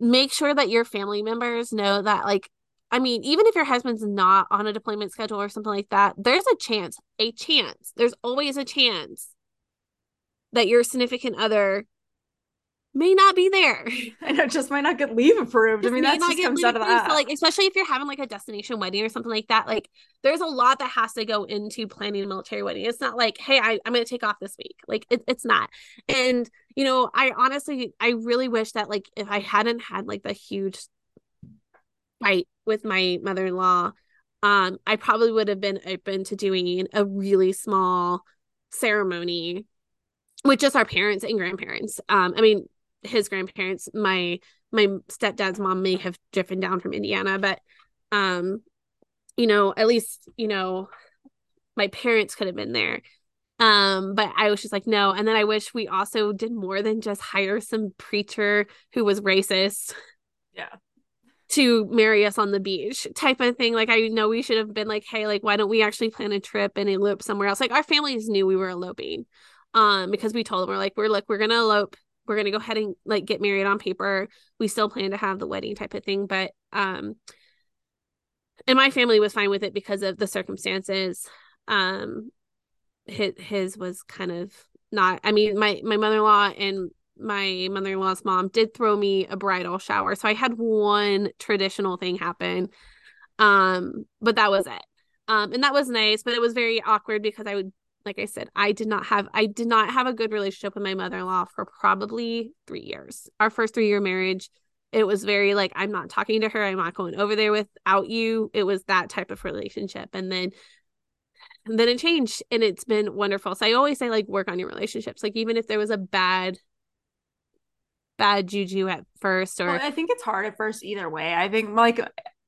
B: make sure that your family members know that like I mean, even if your husband's not on a deployment schedule or something like that, there's a chance, a chance, there's always a chance that your significant other may not be there.
A: And it just might not get leave approved. Just I mean, that just comes out of that.
B: So, like, especially if you're having like a destination wedding or something like that, like there's a lot that has to go into planning a military wedding. It's not like, hey, I, I'm going to take off this week. Like, it, it's not. And, you know, I honestly, I really wish that like if I hadn't had like the huge fight with my mother-in-law um i probably would have been open to doing a really small ceremony with just our parents and grandparents. Um i mean his grandparents my my stepdad's mom may have driven down from indiana but um you know at least you know my parents could have been there. Um but i was just like no. And then i wish we also did more than just hire some preacher who was racist.
A: Yeah
B: to marry us on the beach type of thing. Like I know we should have been like, hey, like why don't we actually plan a trip and elope somewhere else? Like our families knew we were eloping. Um, because we told them we're like, we're like, we're gonna elope we're gonna go ahead and like get married on paper. We still plan to have the wedding type of thing, but um and my family was fine with it because of the circumstances. Um his his was kind of not I mean my my mother-in-law and my mother-in-law's mom did throw me a bridal shower. So I had one traditional thing happen. Um but that was it. Um and that was nice, but it was very awkward because I would like I said, I did not have I did not have a good relationship with my mother-in-law for probably 3 years. Our first 3 year marriage, it was very like I'm not talking to her, I'm not going over there without you. It was that type of relationship. And then and then it changed and it's been wonderful. So I always say like work on your relationships. Like even if there was a bad bad juju at first or
A: well, I think it's hard at first either way. I think like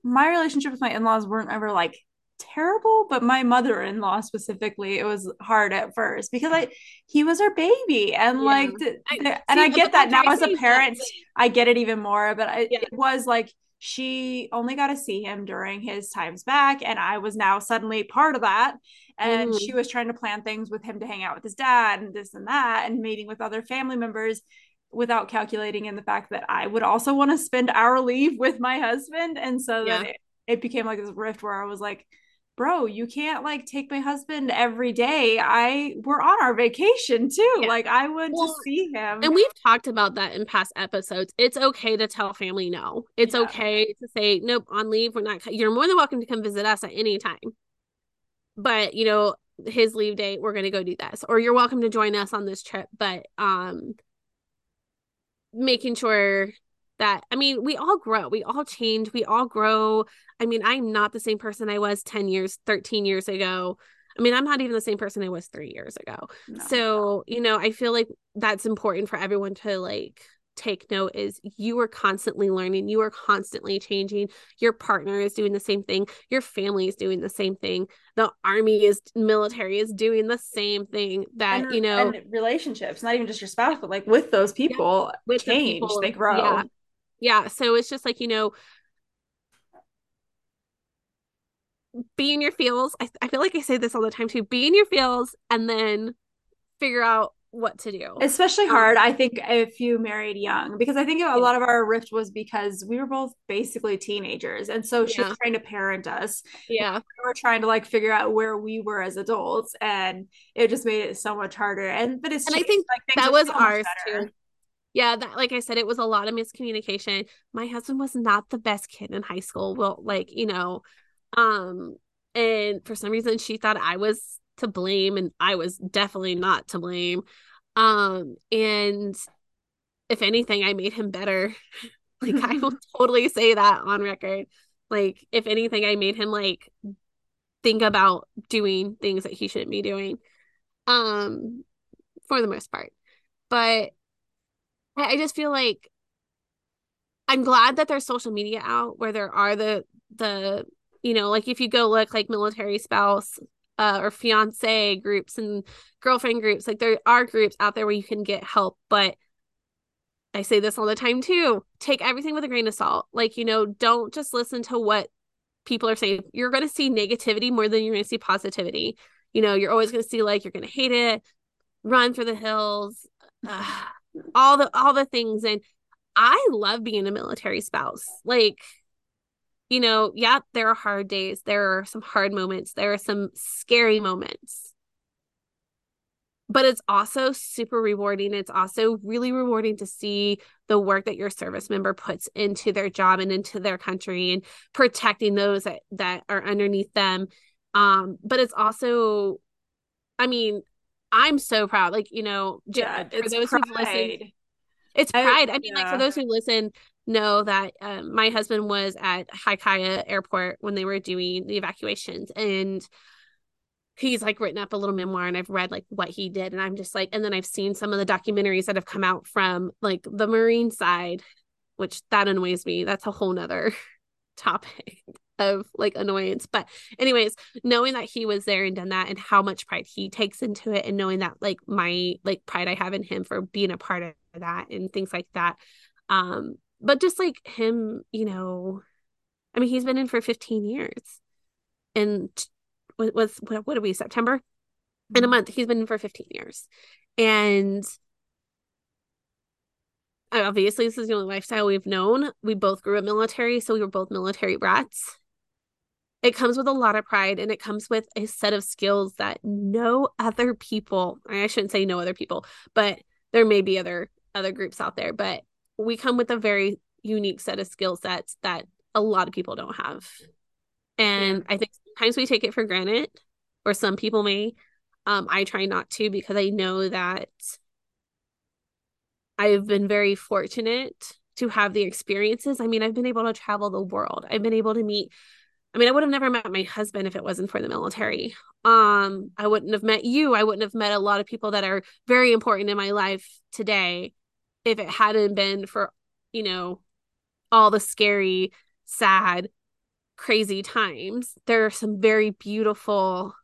A: my relationship with my in-laws weren't ever like terrible, but my mother-in-law specifically, it was hard at first because I he was her baby and yeah. like I, and see, I get that now as a parent, I get it even more, but I, yeah. it was like she only got to see him during his times back and I was now suddenly part of that and mm. she was trying to plan things with him to hang out with his dad and this and that and meeting with other family members without calculating in the fact that I would also want to spend our leave with my husband and so yeah. it, it became like this rift where I was like bro, you can't like take my husband every day. I we're on our vacation too. Yeah. Like I would well, see him.
B: And we've talked about that in past episodes. It's okay to tell family no. It's yeah. okay to say nope on leave. We're not. You're more than welcome to come visit us at any time. But you know his leave date, we're gonna go do this, or you're welcome to join us on this trip. But um, making sure that I mean, we all grow, we all change, we all grow. I mean, I'm not the same person I was 10 years, 13 years ago. I mean, I'm not even the same person I was three years ago. No. So, you know, I feel like that's important for everyone to like take note is you are constantly learning, you are constantly changing. Your partner is doing the same thing, your family is doing the same thing, the army is military is doing the same thing that and, you know
A: relationships, not even just your spouse, but like with those people yeah, with change, the people, they grow.
B: Yeah. Yeah so it's just like you know be in your feels. I, I feel like i say this all the time too be in your feels and then figure out what to do
A: especially um, hard i think if you married young because i think a lot of our rift was because we were both basically teenagers and so she yeah. was trying to parent us
B: yeah
A: we were trying to like figure out where we were as adults and it just made it so much harder and but it's
B: and changed. i think like, that was so ours too yeah, that like I said, it was a lot of miscommunication. My husband was not the best kid in high school. Well, like, you know, um, and for some reason she thought I was to blame and I was definitely not to blame. Um, and if anything, I made him better. like I will totally say that on record. Like, if anything, I made him like think about doing things that he shouldn't be doing. Um, for the most part. But I just feel like I'm glad that there's social media out where there are the the you know like if you go look like military spouse uh, or fiance groups and girlfriend groups like there are groups out there where you can get help but I say this all the time too take everything with a grain of salt. Like you know don't just listen to what people are saying. You're going to see negativity more than you're going to see positivity. You know you're always going to see like you're going to hate it run for the hills all the all the things. And I love being a military spouse. Like you know, yeah, there are hard days, there are some hard moments, there are some scary moments. But it's also super rewarding. It's also really rewarding to see the work that your service member puts into their job and into their country and protecting those that, that are underneath them. Um, but it's also, I mean, I'm so proud. Like, you know,
A: yeah, for those pride. who listen,
B: it's pride. I, I mean, yeah. like for those who listen, know that um, my husband was at HKIA Airport when they were doing the evacuations, and he's like written up a little memoir, and I've read like what he did, and I'm just like, and then I've seen some of the documentaries that have come out from like the Marine side, which that annoys me. That's a whole nother topic of like annoyance. But anyways, knowing that he was there and done that and how much pride he takes into it and knowing that like my like pride I have in him for being a part of that and things like that. Um, but just like him, you know, I mean, he's been in for 15 years. And what was what, what are we, September? In a mm-hmm. month, he's been in for 15 years. And obviously this is the only lifestyle we've known. We both grew up military, so we were both military brats. It comes with a lot of pride and it comes with a set of skills that no other people, I shouldn't say no other people, but there may be other other groups out there, but we come with a very unique set of skill sets that a lot of people don't have. And yeah. I think sometimes we take it for granted, or some people may. Um, I try not to because I know that I've been very fortunate to have the experiences. I mean, I've been able to travel the world. I've been able to meet I mean, I would have never met my husband if it wasn't for the military. Um, I wouldn't have met you. I wouldn't have met a lot of people that are very important in my life today if it hadn't been for, you know, all the scary, sad, crazy times. There are some very beautiful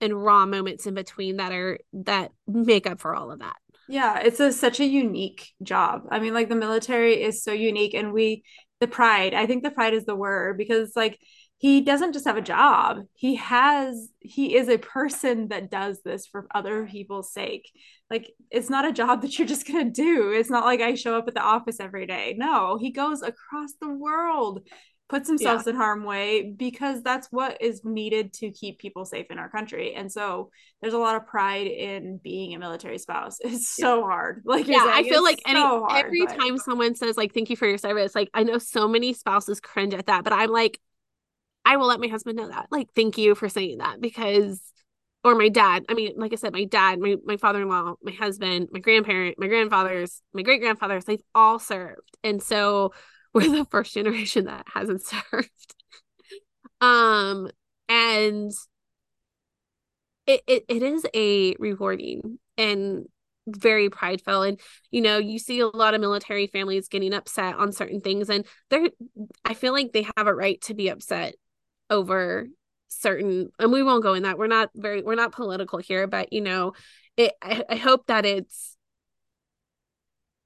B: and raw moments in between that are that make up for all of that.
A: Yeah, it's a such a unique job. I mean, like the military is so unique and we the pride, I think the pride is the word because like he doesn't just have a job. He has he is a person that does this for other people's sake. Like it's not a job that you're just going to do. It's not like I show up at the office every day. No, he goes across the world puts himself yeah. in harm way because that's what is needed to keep people safe in our country and so there's a lot of pride in being a military spouse it's so hard like
B: yeah i feel like any hard, every but... time someone says like thank you for your service like i know so many spouses cringe at that but i'm like i will let my husband know that. Like thank you for saying that because or my dad i mean like i said my dad my, my father-in-law my husband my grandparent my grandfathers my great grandfathers they've all served. And so we're the first generation that hasn't served. um, and it, it it is a rewarding and very prideful. And you know you see a lot of military families getting upset on certain things and they're i feel like they have a right to be upset over certain and we won't go in that we're not very we're not political here but you know it I, I hope that it's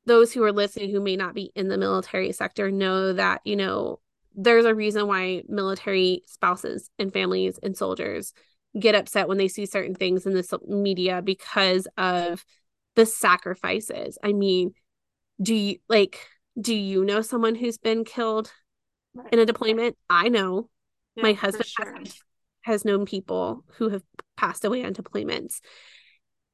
B: those who are listening who may not be in the military sector know that, you know, there's a reason why military spouses and families and soldiers get upset when they see certain things in the media because of the sacrifices. I mean, do you like do you know someone who's been killed in a deployment? I know. Yeah, My husband sure. has, has known people who have passed away on deployments.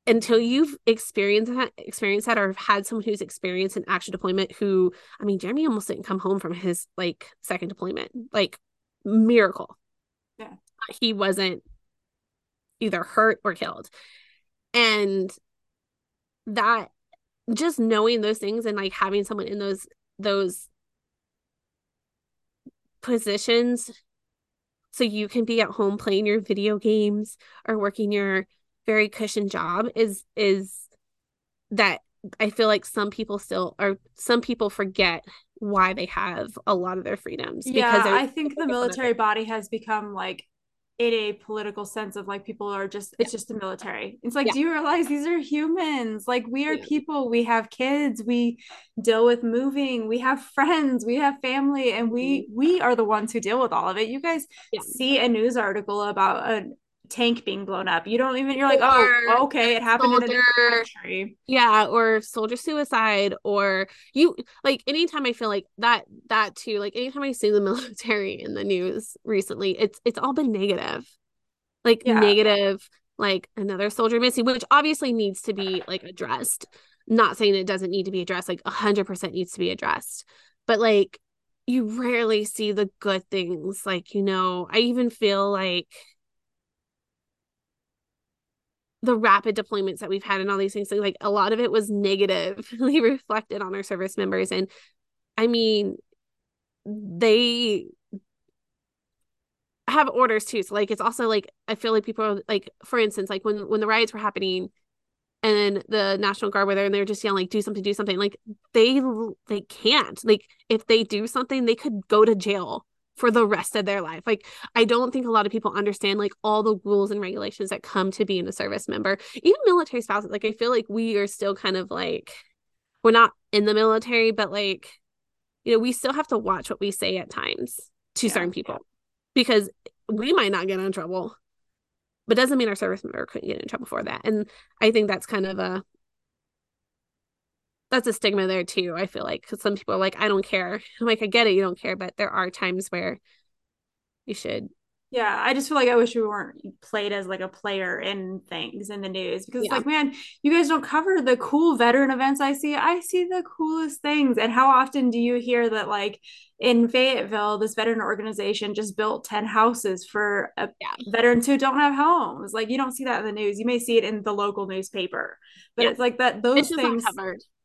B: Until you've experienced that experienced that or had someone who's experienced an actual deployment who i mean jeremy almost didn't come home from his like second deployment like miracle. Yeah. He wasn't either hurt or killed. And that just knowing those things and like having someone in those those positions so you can be at home playing your video games or working your very cushioned job is is that I feel like some people still or some people forget why they have a lot of their freedoms.
A: Yeah, I think the military body has become like in a political sense of like people are just it's just the military. It's like, yeah. do you realize these are humans? Like we are yeah. people, we have kids, we deal with moving, we have friends, we have family, and we mm-hmm. we are the ones who deal with all of it. You guys yeah. see a news article about a tank being blown up. You don't even you're like, oh, okay, it happened soldier, in a country.
B: Yeah, or soldier suicide, or you like anytime I feel like that that too, like anytime I see the military in the news recently, it's it's all been negative. Like yeah. negative, like another soldier missing, which obviously needs to be like addressed. Not saying it doesn't need to be addressed, like hundred percent needs to be addressed. But like you rarely see the good things. Like, you know, I even feel like the rapid deployments that we've had and all these things like a lot of it was negatively reflected on our service members. And i mean they have orders too. So like it's also like i feel like people are like for instance like when when the riots were happening and the national guard were there and they're just yelling like do something do something like they they can't. Like if they do something they could go to jail for the rest of their life. Like I don't think a lot of people understand like all the rules and regulations that come to being a service member. Even military spouses, like I feel like we are still kind of like we're not in the military, but like you know, we still have to watch what we say at times to yeah. certain people because we might not get in trouble, but doesn't mean our service member couldn't get in trouble for that. And I think that's kind of a that's a stigma there too. I feel like because some people are like, I don't care. I'm like, I get it, you don't care, but there are times where you should
A: yeah, I just feel like I wish we weren't played as like a player in things in the news because yeah. it's like, man, you guys don't cover the cool veteran events I see. I see the coolest things. And how often do you hear that like in Fayetteville, this veteran organization just built 10 houses for yeah. veterans who don't have homes? Like you don't see that in the news. You may see it in the local newspaper, but yeah. it's like that those things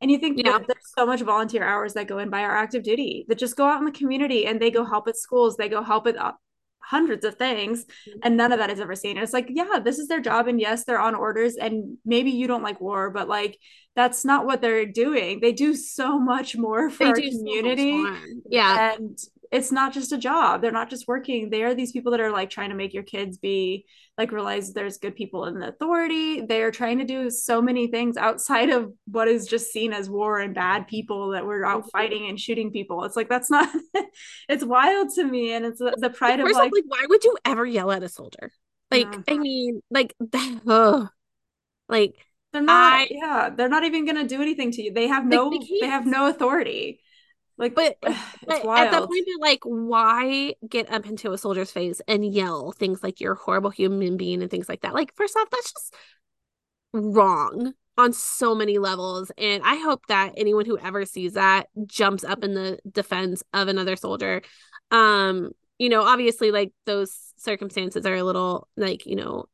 A: and you think yeah. there's so much volunteer hours that go in by our active duty that just go out in the community and they go help at schools, they go help at uh, hundreds of things mm-hmm. and none of that is ever seen. it's like, yeah, this is their job. And yes, they're on orders. And maybe you don't like war, but like that's not what they're doing. They do so much more for they our community. So
B: yeah.
A: And it's not just a job. They're not just working. They are these people that are like trying to make your kids be like realize there's good people in the authority. They are trying to do so many things outside of what is just seen as war and bad people that we're out fighting and shooting people. It's like that's not it's wild to me and it's the pride of like,
B: like why would you ever yell at a soldier? Like yeah. I mean like ugh. like
A: they're not I, yeah, they're not even going to do anything to you. They have no they, they have no authority. Like,
B: but, but at that point, of like, why get up into a soldier's face and yell things like you're a horrible human being and things like that? Like, first off, that's just wrong on so many levels. And I hope that anyone who ever sees that jumps up in the defense of another soldier. Um, you know, obviously, like those circumstances are a little like, you know,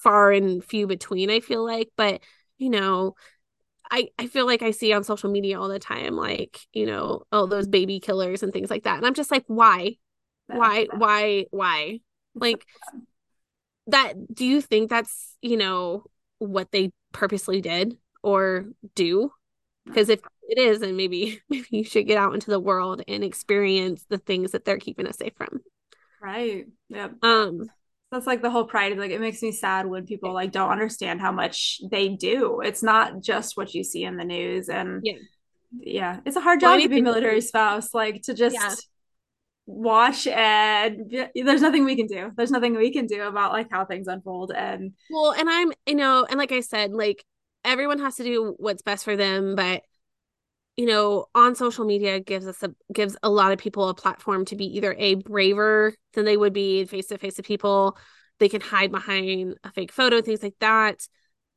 B: far and few between, I feel like, but you know, I, I feel like I see on social media all the time, like, you know, all those baby killers and things like that. And I'm just like, why? Why, why, why? Like that, do you think that's, you know, what they purposely did or do? Because if it is, then maybe maybe you should get out into the world and experience the things that they're keeping us safe from.
A: Right. Yeah. Um that's like the whole pride like it makes me sad when people like don't understand how much they do. It's not just what you see in the news and yeah, yeah it's a hard job well, to be a military spouse like to just yeah. watch and there's nothing we can do. There's nothing we can do about like how things unfold and
B: well and i'm you know and like i said like everyone has to do what's best for them but you know on social media gives us a gives a lot of people a platform to be either a braver than they would be face to face with people. They can hide behind a fake photo things like that.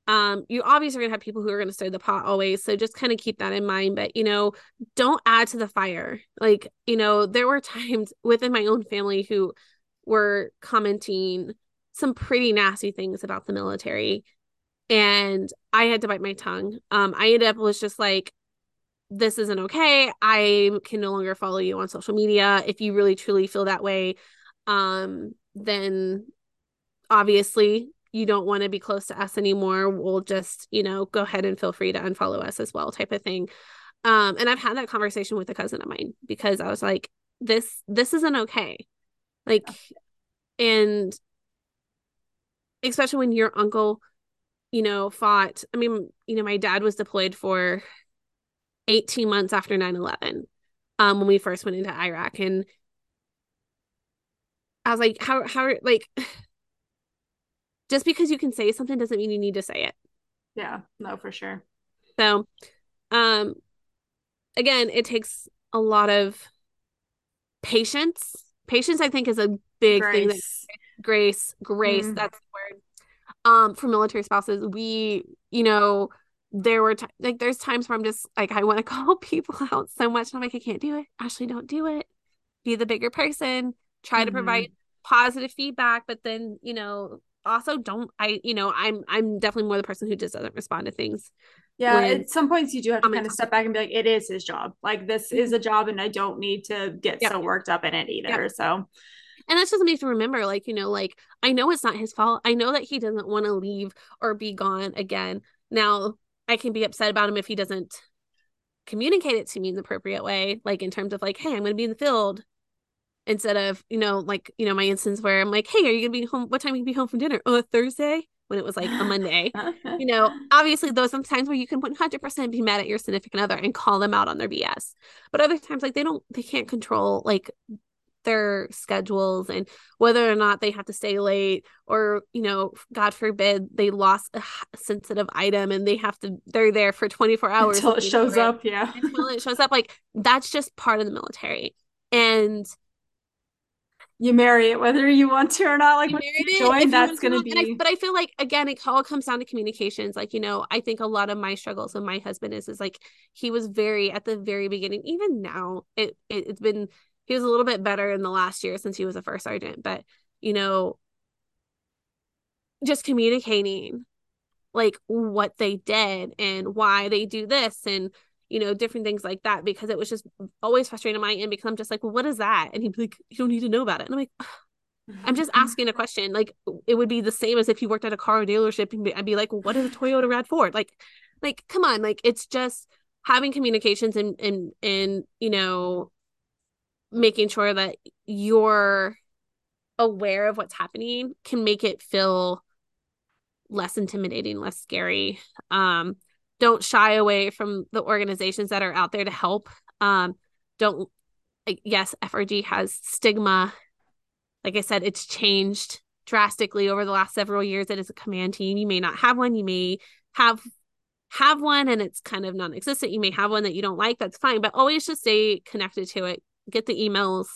B: Um you obviously are going to have people who are going to stir the pot always so just kind of keep that in mind but you know don't add to the fire. Like you know there were times within my own family who were commenting some pretty nasty things about the military and i had to bite my tongue. Um i ended up was just like this isn't okay. I can no longer follow you on social media. If you really truly feel that way, um, then obviously you don't want to be close to us anymore. We'll just, you know, go ahead and feel free to unfollow us as well, type of thing. Um, and I've had that conversation with a cousin of mine because I was like, this, this isn't okay. Like, and especially when your uncle, you know, fought. I mean, you know, my dad was deployed for 18 months after 9-11 um when we first went into iraq and i was like how how like just because you can say something doesn't mean you need to say it
A: yeah no for sure
B: so um again it takes a lot of patience patience i think is a big grace. thing that grace grace mm. that's the word um for military spouses we you know there were t- like there's times where I'm just like I want to call people out so much and I'm like I can't do it. Ashley, don't do it. Be the bigger person. Try mm-hmm. to provide positive feedback, but then you know also don't I you know I'm I'm definitely more the person who just doesn't respond to things.
A: Yeah, at some points you do have to kind of step back and be like, it is his job. Like this is mm-hmm. a job, and I don't need to get yep. so worked up in it either. Yep. So
B: and that's just something to remember like you know like i know it's not his fault i know that he doesn't want to leave or be gone again now I can be upset about him if he doesn't communicate it to me in the appropriate way, like in terms of like, hey, I'm going to be in the field instead of, you know, like, you know, my instance where I'm like, hey, are you going to be home? What time are you going to be home from dinner? Oh, Thursday? When it was like a Monday. you know, obviously those are times where you can 100% be mad at your significant other and call them out on their BS. But other times, like, they don't, they can't control like their schedules and whether or not they have to stay late or you know god forbid they lost a sensitive item and they have to they're there for 24 hours
A: until it shows up yeah.
B: until it shows up like that's just part of the military. And
A: you marry it whether you want to or not like when you join that's going to be
B: I, but i feel like again it all comes down to communications like you know i think a lot of my struggles with my husband is is like he was very at the very beginning even now it, it it's been he was a little bit better in the last year since he was a first sergeant but you know just communicating like what they did and why they do this and you know, different things like that because it was just always frustrating on my end because I'm just like, well, what is that? And he'd be like, you don't need to know about it. And I'm like, I'm just mm-hmm. asking a question. Like it would be the same as if you worked at a car dealership and I'd be like, well, what is a Toyota RAV4? Like, like, come on. Like it's just having communications and, and, and, you know, making sure that you're aware of what's happening can make it feel less intimidating, less scary. Um, don't shy away from the organizations that are out there to help. Um, don't, yes, FRG has stigma. Like I said, it's changed drastically over the last several years. It is a command team. You may not have one. You may have have one and it's kind of non-existent. You may have one that you don't like. That's fine, but always just stay connected to it. Get the emails,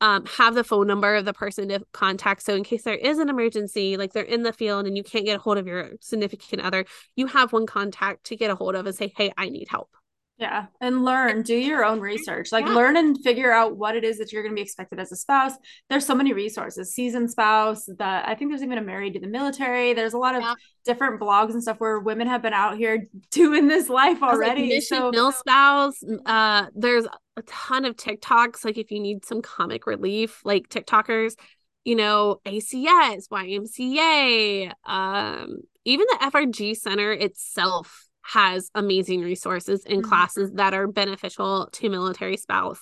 B: um, have the phone number of the person to contact. So in case there is an emergency, like they're in the field and you can't get a hold of your significant other, you have one contact to get a hold of and say, "Hey, I need help."
A: Yeah, and learn, do your own research. Like yeah. learn and figure out what it is that you're going to be expected as a spouse. There's so many resources. Seasoned spouse, that I think there's even a married to the military. There's a lot of yeah. different blogs and stuff where women have been out here doing this life already.
B: Like so MilSpouse, uh there's a ton of TikToks like if you need some comic relief, like TikTokers, you know, ACS, YMCA, um even the FRG Center itself has amazing resources and mm-hmm. classes that are beneficial to military spouse.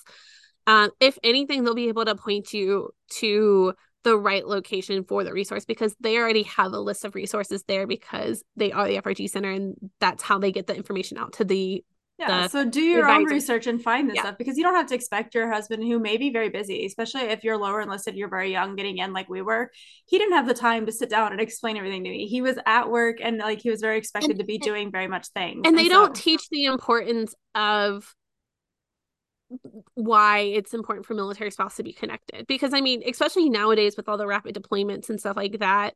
B: Um, if anything, they'll be able to point you to the right location for the resource because they already have a list of resources there because they are the FRG center and that's how they get the information out to the
A: yeah so do your own research and find this yeah. stuff because you don't have to expect your husband who may be very busy especially if you're lower enlisted you're very young getting in like we were he didn't have the time to sit down and explain everything to me he was at work and like he was very expected and, to be doing very much things
B: and they and don't teach the importance of why it's important for military spouse to be connected because i mean especially nowadays with all the rapid deployments and stuff like that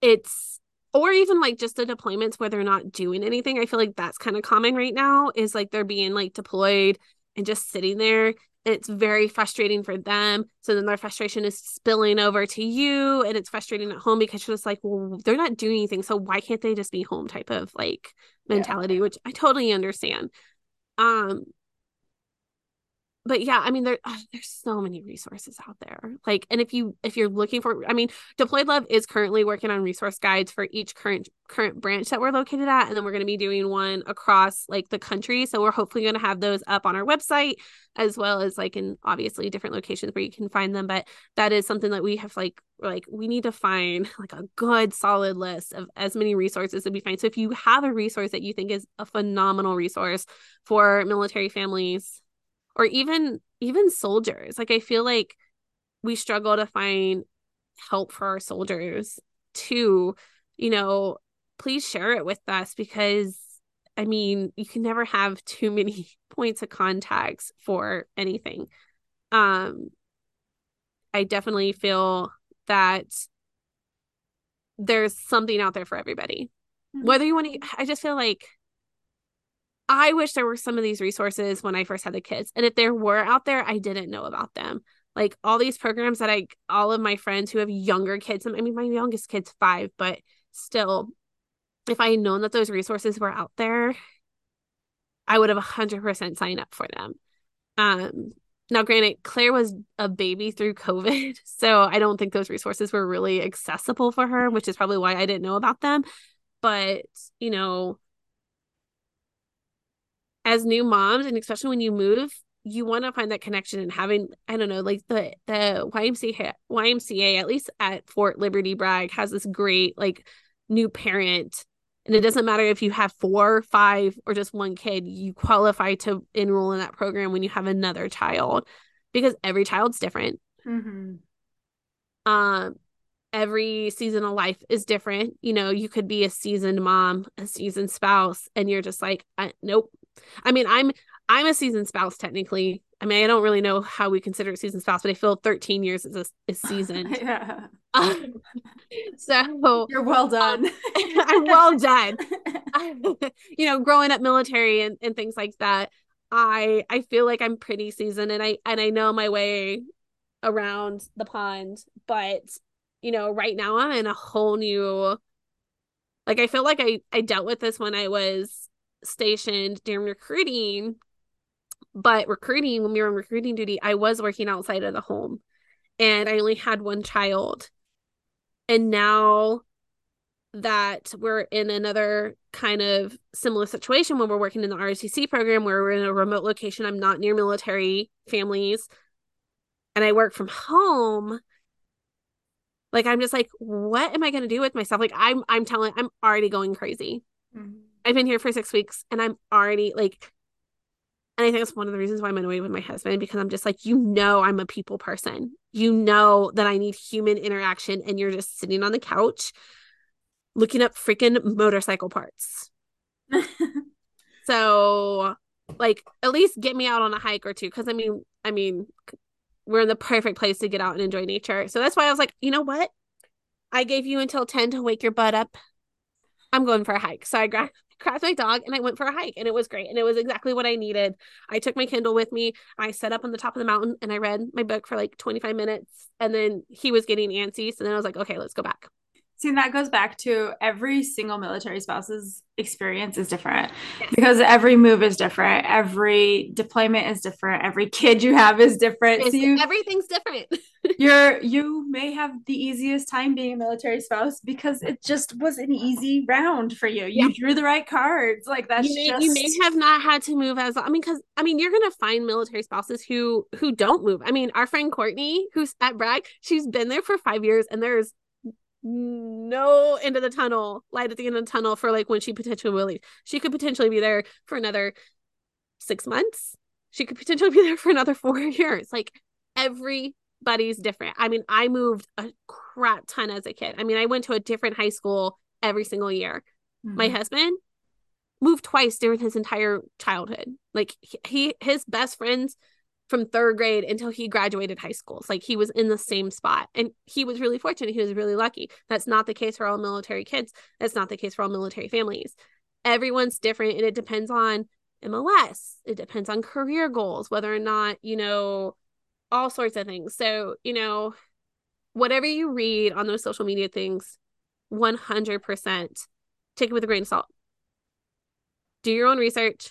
B: it's or even like just the deployments where they're not doing anything. I feel like that's kind of common right now is like they're being like deployed and just sitting there. And it's very frustrating for them. So then their frustration is spilling over to you and it's frustrating at home because you're just like, well, they're not doing anything. So why can't they just be home type of like mentality, yeah. which I totally understand. Um, but yeah, I mean there there's so many resources out there. Like and if you if you're looking for I mean Deployed Love is currently working on resource guides for each current current branch that we're located at and then we're going to be doing one across like the country. So we're hopefully going to have those up on our website as well as like in obviously different locations where you can find them, but that is something that we have like like we need to find like a good solid list of as many resources that we find. So if you have a resource that you think is a phenomenal resource for military families or even even soldiers. Like i feel like we struggle to find help for our soldiers too. You know please share it with us because i mean you can never have too many points of contacts for anything. Um i definitely feel that there's something out there for everybody. Mm-hmm. whether you want to i just feel like I wish there were some of these resources when I first had the kids. And if there were out there, I didn't know about them. Like all these programs that I, all of my friends who have younger kids, I mean, my youngest kid's five, but still, if I had known that those resources were out there, I would have 100% signed up for them. Um, now, granted, Claire was a baby through COVID, so I don't think those resources were really accessible for her, which is probably why I didn't know about them. But, you know, as new moms and especially when you move you want to find that connection and having i don't know like the the ymca ymca at least at fort liberty bragg has this great like new parent And it doesn't matter if you have four, five, or just one kid, you qualify to enroll in that program when you have another child because every child's different. Mm-hmm. Um, every season of life is different. You know, you could be a seasoned mom, a seasoned spouse, and you're just like, nope. I mean, I'm I'm a seasoned spouse technically. I mean, I don't really know how we consider a seasoned spouse, but I feel 13 years is a is seasoned. yeah. Um, so
A: you're well done. Um,
B: I'm well done. you know, growing up military and, and things like that, I I feel like I'm pretty seasoned and I and I know my way around the pond, but you know, right now I'm in a whole new like I feel like I I dealt with this when I was stationed during recruiting, but recruiting when we were on recruiting duty, I was working outside of the home and I only had one child. And now that we're in another kind of similar situation when we're working in the ROTC program where we're in a remote location, I'm not near military families and I work from home like I'm just like, what am I gonna do with myself? Like I'm I'm telling I'm already going crazy. Mm-hmm. I've been here for six weeks and I'm already like and I think that's one of the reasons why I'm annoyed with my husband because I'm just like, you know, I'm a people person. You know that I need human interaction, and you're just sitting on the couch looking up freaking motorcycle parts. so, like, at least get me out on a hike or two. Because I mean, I mean, we're in the perfect place to get out and enjoy nature. So that's why I was like, you know what? I gave you until 10 to wake your butt up. I'm going for a hike. So I grabbed, grabbed my dog and I went for a hike and it was great. And it was exactly what I needed. I took my Kindle with me. I set up on the top of the mountain and I read my book for like 25 minutes. And then he was getting antsy. So then I was like, okay, let's go back.
A: See, that goes back to every single military spouse's experience is different yes. because every move is different, every deployment is different, every kid you have is different.
B: So you, everything's different.
A: you're you may have the easiest time being a military spouse because it just was an easy round for you. You yeah. drew the right cards. Like that's
B: you may,
A: just
B: you may have not had to move as I mean, because I mean, you're gonna find military spouses who who don't move. I mean, our friend Courtney, who's at Bragg, she's been there for five years, and there's no end of the tunnel, light at the end of the tunnel for like when she potentially will leave. She could potentially be there for another six months. She could potentially be there for another four years. Like everybody's different. I mean, I moved a crap ton as a kid. I mean, I went to a different high school every single year. Mm-hmm. My husband moved twice during his entire childhood. Like he his best friends from third grade until he graduated high school. It's like he was in the same spot. And he was really fortunate. He was really lucky. That's not the case for all military kids. That's not the case for all military families. Everyone's different and it depends on MOS. It depends on career goals, whether or not, you know, all sorts of things. So, you know, whatever you read on those social media things, 100% take it with a grain of salt. Do your own research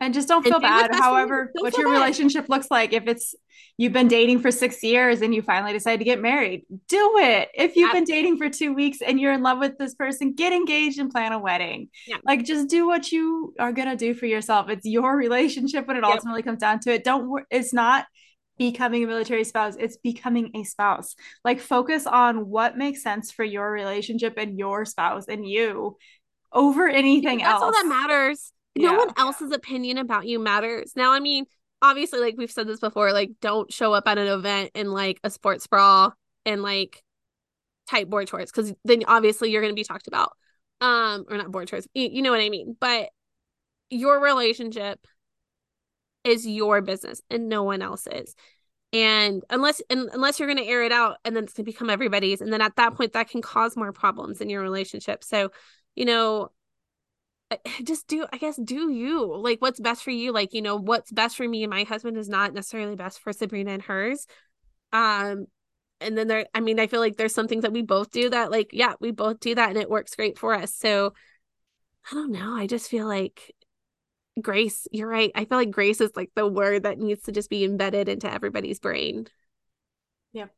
A: and just don't feel bad however what your bad. relationship looks like if it's you've been dating for six years and you finally decide to get married do it if you've yeah. been dating for two weeks and you're in love with this person get engaged and plan a wedding yeah. like just do what you are going to do for yourself it's your relationship when it yep. ultimately comes down to it don't it's not becoming a military spouse it's becoming a spouse like focus on what makes sense for your relationship and your spouse and you over anything
B: that's
A: else that's
B: all that matters no one else's opinion about you matters. Now, I mean, obviously, like we've said this before, like don't show up at an event in like a sports bra and like tight board shorts because then obviously you're going to be talked about. Um, or not board shorts, you, you know what I mean. But your relationship is your business and no one else's. And unless and unless you're going to air it out and then it's going to become everybody's, and then at that point that can cause more problems in your relationship. So, you know, just do i guess do you like what's best for you? Like you know what's best for me and my husband is not necessarily best for sabrina and hers. Um and then there i mean i feel like there's some things that we both do that like yeah we both do that and it works great for us. So i don't know i just feel like grace you're right i feel like grace is like the word that needs to just be embedded into everybody's brain.
A: Yep.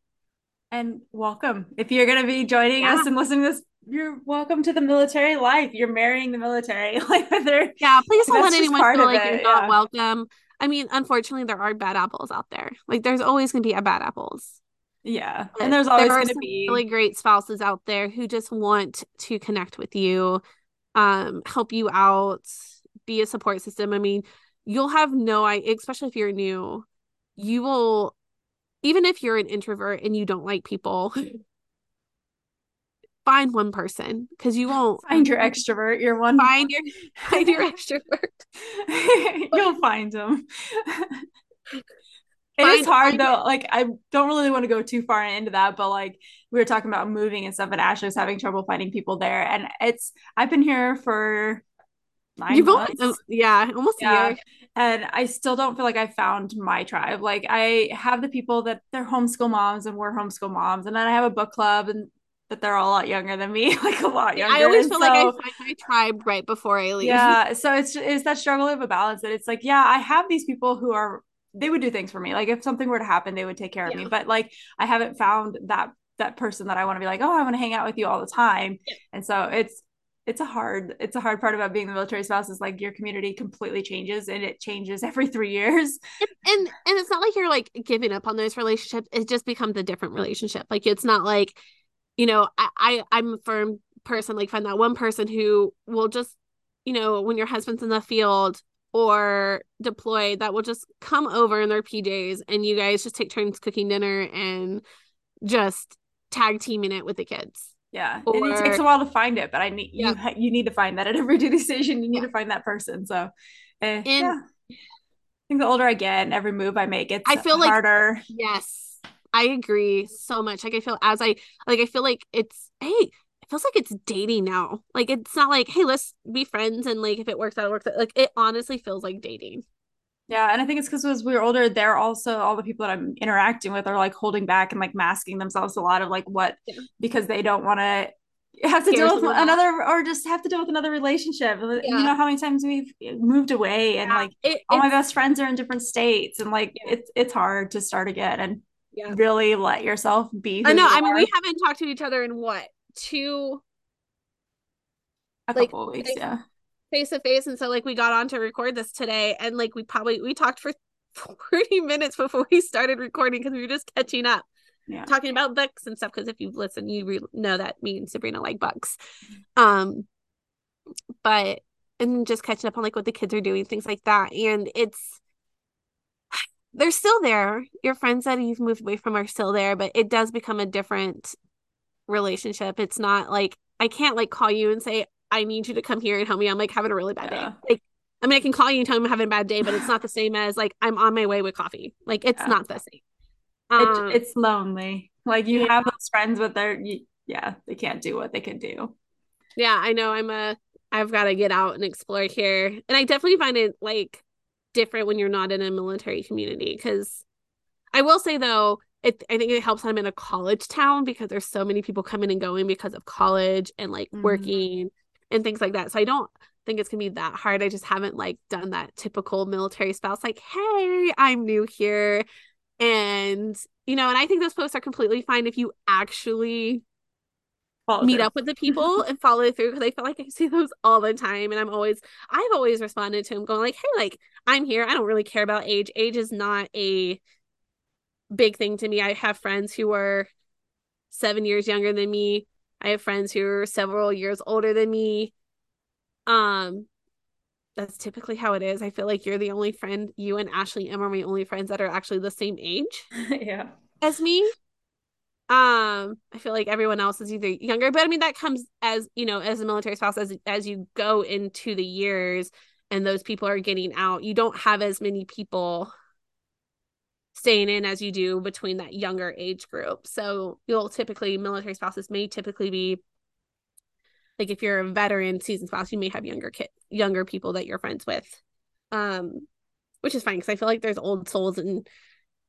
A: And welcome if you're going to be joining yeah. us and listening to this you're welcome to the military life. You're marrying the military. like whether
B: Yeah, please don't let anyone feel like it, you're not yeah. welcome. I mean, unfortunately there are bad apples out there. Like there's always gonna be a bad apples.
A: Yeah. And there's always there going to be
B: really great spouses out there who just want to connect with you, um, help you out, be a support system. I mean, you'll have no idea, especially if you're new, you will, even if you're an introvert and you don't like people, find one person because you won't
A: find your extrovert. Your one
B: find your find your
A: extrovert. You'll find them. It is hard though. Like I don't really want to go too far into that, but like we were talking about moving and stuff, and Ashley's having trouble finding people there. And it's I've been here for nine You've months.
B: Yeah, almost yeah. a year.
A: And I still don't feel like I found my tribe. Like I have the people that they're homeschool moms and we're homeschool moms, and then I have a book club and but they're all a lot younger than me, like a lot younger.
B: I always feel so, like I find my tribe right before I leave.
A: Yeah. So it's it's that struggle of a balance that it's like, yeah, I have these people who are they would do things for me. Like if something were to happen, they would take care of yeah. me. But like I haven't found that that person that I want to be like, oh, I want to hang out with you all the time. Yeah. And so it's it's a hard it's a hard part about being the military spouse is like your community completely changes and it changes every three years
B: and, and and it's not like you're like giving up on those relationships it just becomes a different relationship like it's not like you know i, I i'm a firm person like find that one person who will just you know when your husband's in the field or deployed that will just come over in their PJs and you guys just take turns cooking dinner and just tag teaming it with the kids.
A: Yeah. Or, and it takes a while to find it, but I need yeah. you you need to find that at every duty station. You need yeah. to find that person. So eh, and, yeah. I think the older I get, every move I make, it's
B: I feel
A: harder.
B: Like, yes. I agree so much. Like I feel as I like I feel like it's hey, it feels like it's dating now. Like it's not like, hey, let's be friends and like if it works out, it works out. Like it honestly feels like dating.
A: Yeah, and I think it's because as we are older, they're also all the people that I'm interacting with are like holding back and like masking themselves a lot of like what yeah. because they don't want to have to deal with another or just have to deal with another relationship. Yeah. You know how many times we've moved away and like it, all my best friends are in different states and like it's it's hard to start again and really let yourself be.
B: I know. I mean, we haven't talked to each other in what two
A: a like, couple weeks, yeah.
B: Face to face. And so like we got on to record this today and like we probably we talked for 40 minutes before we started recording because we were just catching up. Yeah. Talking about books and stuff because if you listen, you re- know that me and Sabrina like books. Um, but and just catching up on like what the kids are doing, things like that. And it's they're still there. Your friends that you've moved away from are still there, but it does become a different relationship. It's not like I can't like call you and say, I need you to come here and help me. I'm like having a really bad yeah. day. Like, I mean, I can call you and tell me I'm having a bad day, but it's not the same as like I'm on my way with coffee. Like, it's yeah. not the same.
A: Um, it, it's lonely. Like, you yeah. have those friends, but they're, you, yeah, they can't do what they can do.
B: Yeah, I know. I'm a, I've got to get out and explore here. And I definitely find it like different when you're not in a military community. Cause I will say though, it I think it helps I'm in a college town because there's so many people coming and going because of college and like mm-hmm. working and things like that. So I don't think it's gonna be that hard. I just haven't like done that typical military spouse, like, hey, I'm new here. And you know, and I think those posts are completely fine if you actually follow meet through. up with the people and follow through because I feel like I see those all the time. And I'm always I've always responded to them going like, hey, like I'm here. I don't really care about age. Age is not a big thing to me. I have friends who are seven years younger than me. I have friends who are several years older than me. Um, that's typically how it is. I feel like you're the only friend. You and Ashley M are my only friends that are actually the same age.
A: yeah.
B: As me. Um, I feel like everyone else is either younger, but I mean that comes as you know, as a military spouse, as as you go into the years and those people are getting out, you don't have as many people staying in as you do between that younger age group. So you'll typically military spouses may typically be like if you're a veteran season spouse, you may have younger kid younger people that you're friends with. Um, which is fine because I feel like there's old souls and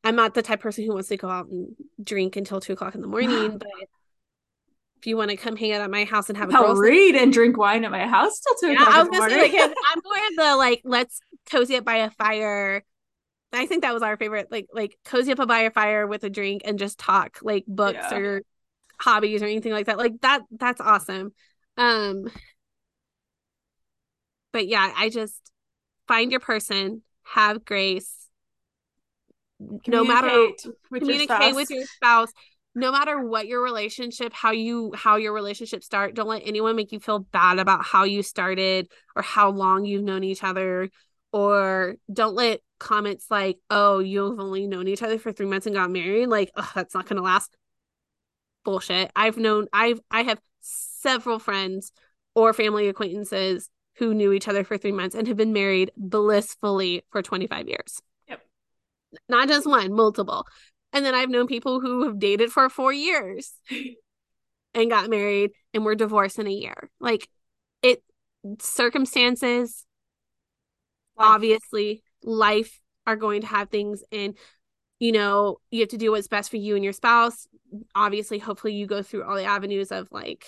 B: I'm not the type of person who wants to go out and drink until two o'clock in the morning, but if you want to come hang out at my house and have a
A: I'll read and drink wine at my house till two yeah, o'clock. I was gonna say
B: like I'm more to the like let's cozy up by a fire I think that was our favorite, like like cozy up by a fire with a drink and just talk like books yeah. or hobbies or anything like that. Like that that's awesome. Um but yeah, I just find your person, have grace, no matter with communicate with your spouse. No matter what your relationship how you how your relationship start don't let anyone make you feel bad about how you started or how long you've known each other. Or don't let comments like oh you've only known each other for three months and got married like oh, that's not gonna last. Bullshit. I've known i've i have several friends or family acquaintances who knew each other for three months and have been married blissfully for 25 years not just one multiple and then I've known people who have dated for four years and got married and were divorced in a year. Like it circumstances, obviously, life are going to have things and you know, you have to do what's best for you and your spouse. Obviously, hopefully you go through all the avenues of like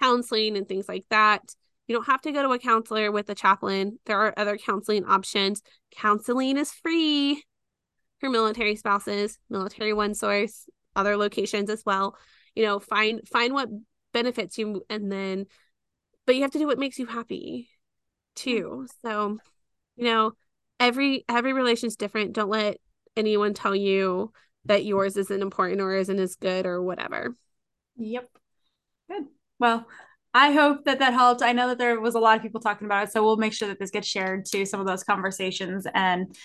B: counseling and things like that. You don't have to go to a counselor with a chaplain. There are other counseling options. Counseling is free for military spouses, Military OneSource, other locations as well. You know, find find what benefits you and then but you have to do what makes you happy too. Mm-hmm. So, you know, every every relation is different. Don't let anyone tell you that yours isn't important or isn't as good or whatever.
A: Yep. Good. Well, I hope that that helped. I know that there was a lot of people talking about it, so we'll make sure that this gets shared to some of those conversations. And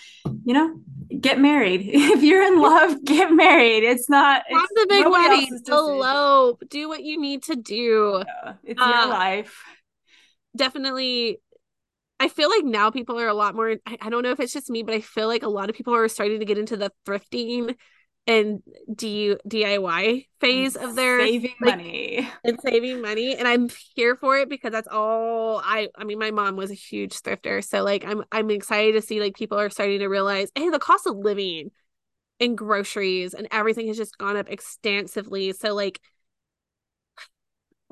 A: you know, get married if you're in love. Get married. It's not.
B: Have the big wedding. Elope. Do what you need to do.
A: Yeah, it's uh, your life.
B: Definitely. I feel like now people are a lot more. I, I don't know if it's just me, but I feel like a lot of people are starting to get into the thrifting and D- DIY phase of their
A: saving like, money.
B: and saving money and I'm here for it because that's all I I mean my mom was a huge thrifter so like I'm I'm excited to see like people are starting to realize hey the cost of living and groceries and everything has just gone up extensively so like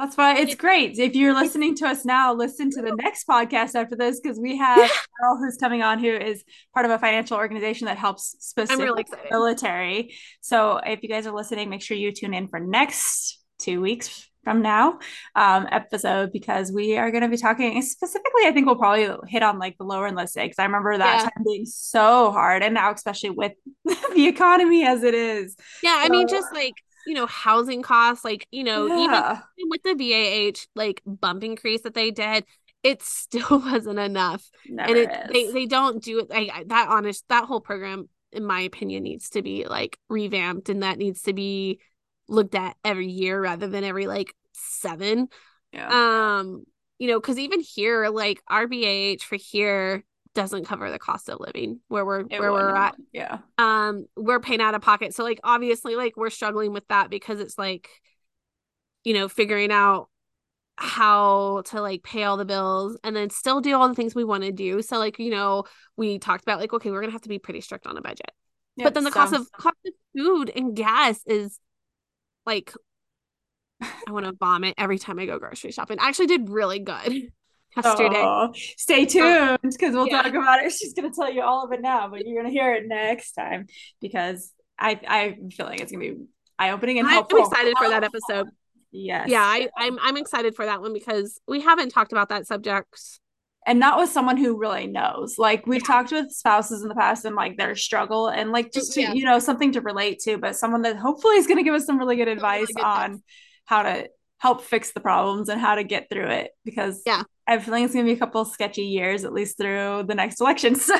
A: that's why it's great. If you're listening to us now, listen to the next podcast after this because we have Carol who's coming on who is part of a financial organization that helps specific really military. So if you guys are listening, make sure you tune in for next two weeks from now um, episode because we are going to be talking specifically. I think we'll probably hit on like the lower enlisted because I remember that yeah. time being so hard, and now especially with the economy as it is.
B: Yeah, I mean, just like you know housing costs like you know yeah. even with the BAH like bump increase that they did it still wasn't enough Never and it is. they they don't do it like that honest that whole program in my opinion needs to be like revamped and that needs to be looked at every year rather than every like seven yeah. um you know because even here like BAH for here doesn't cover the cost of living where we're it where we're at.
A: Yeah.
B: Um, we're paying out of pocket. So like obviously like we're struggling with that because it's like, you know, figuring out how to like pay all the bills and then still do all the things we want to do. So like, you know, we talked about like, okay, we're gonna have to be pretty strict on a budget. Yep, but then the cost of cost of food and gas is like I want to vomit every time I go grocery shopping. I actually did really good yesterday. Oh,
A: stay tuned because we'll yeah. talk about it. She's going to tell you all of it now, but you're going to hear it next time because I I'm feeling it's going to be eye opening and helpful.
B: I'm excited for that episode.
A: Yes.
B: Yeah, I, I'm I'm excited for that one because we haven't talked about that subject.
A: And not with someone who really knows. Like we've yeah. talked with spouses in the past and like their struggle and like oh, just to, yeah. you know, something to relate to, but someone that hopefully is going to give us some really good advice really good on tips. how to help fix the problems and how to get through it because
B: yeah
A: I have a feeling it's gonna be a couple sketchy years at least through the next election. So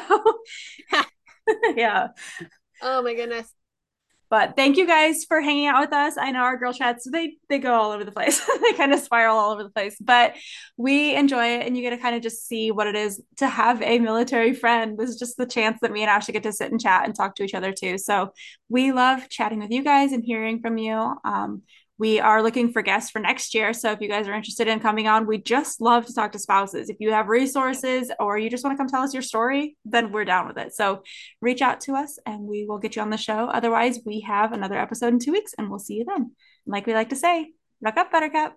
A: yeah.
B: Oh my goodness.
A: But thank you guys for hanging out with us. I know our girl chats they they go all over the place. they kind of spiral all over the place, but we enjoy it, and you get to kind of just see what it is to have a military friend. This is just the chance that me and Ashley get to sit and chat and talk to each other too. So we love chatting with you guys and hearing from you. Um, we are looking for guests for next year. So if you guys are interested in coming on, we just love to talk to spouses. If you have resources or you just want to come tell us your story, then we're down with it. So reach out to us and we will get you on the show. Otherwise, we have another episode in two weeks and we'll see you then. like we like to say, ruck up, Buttercup.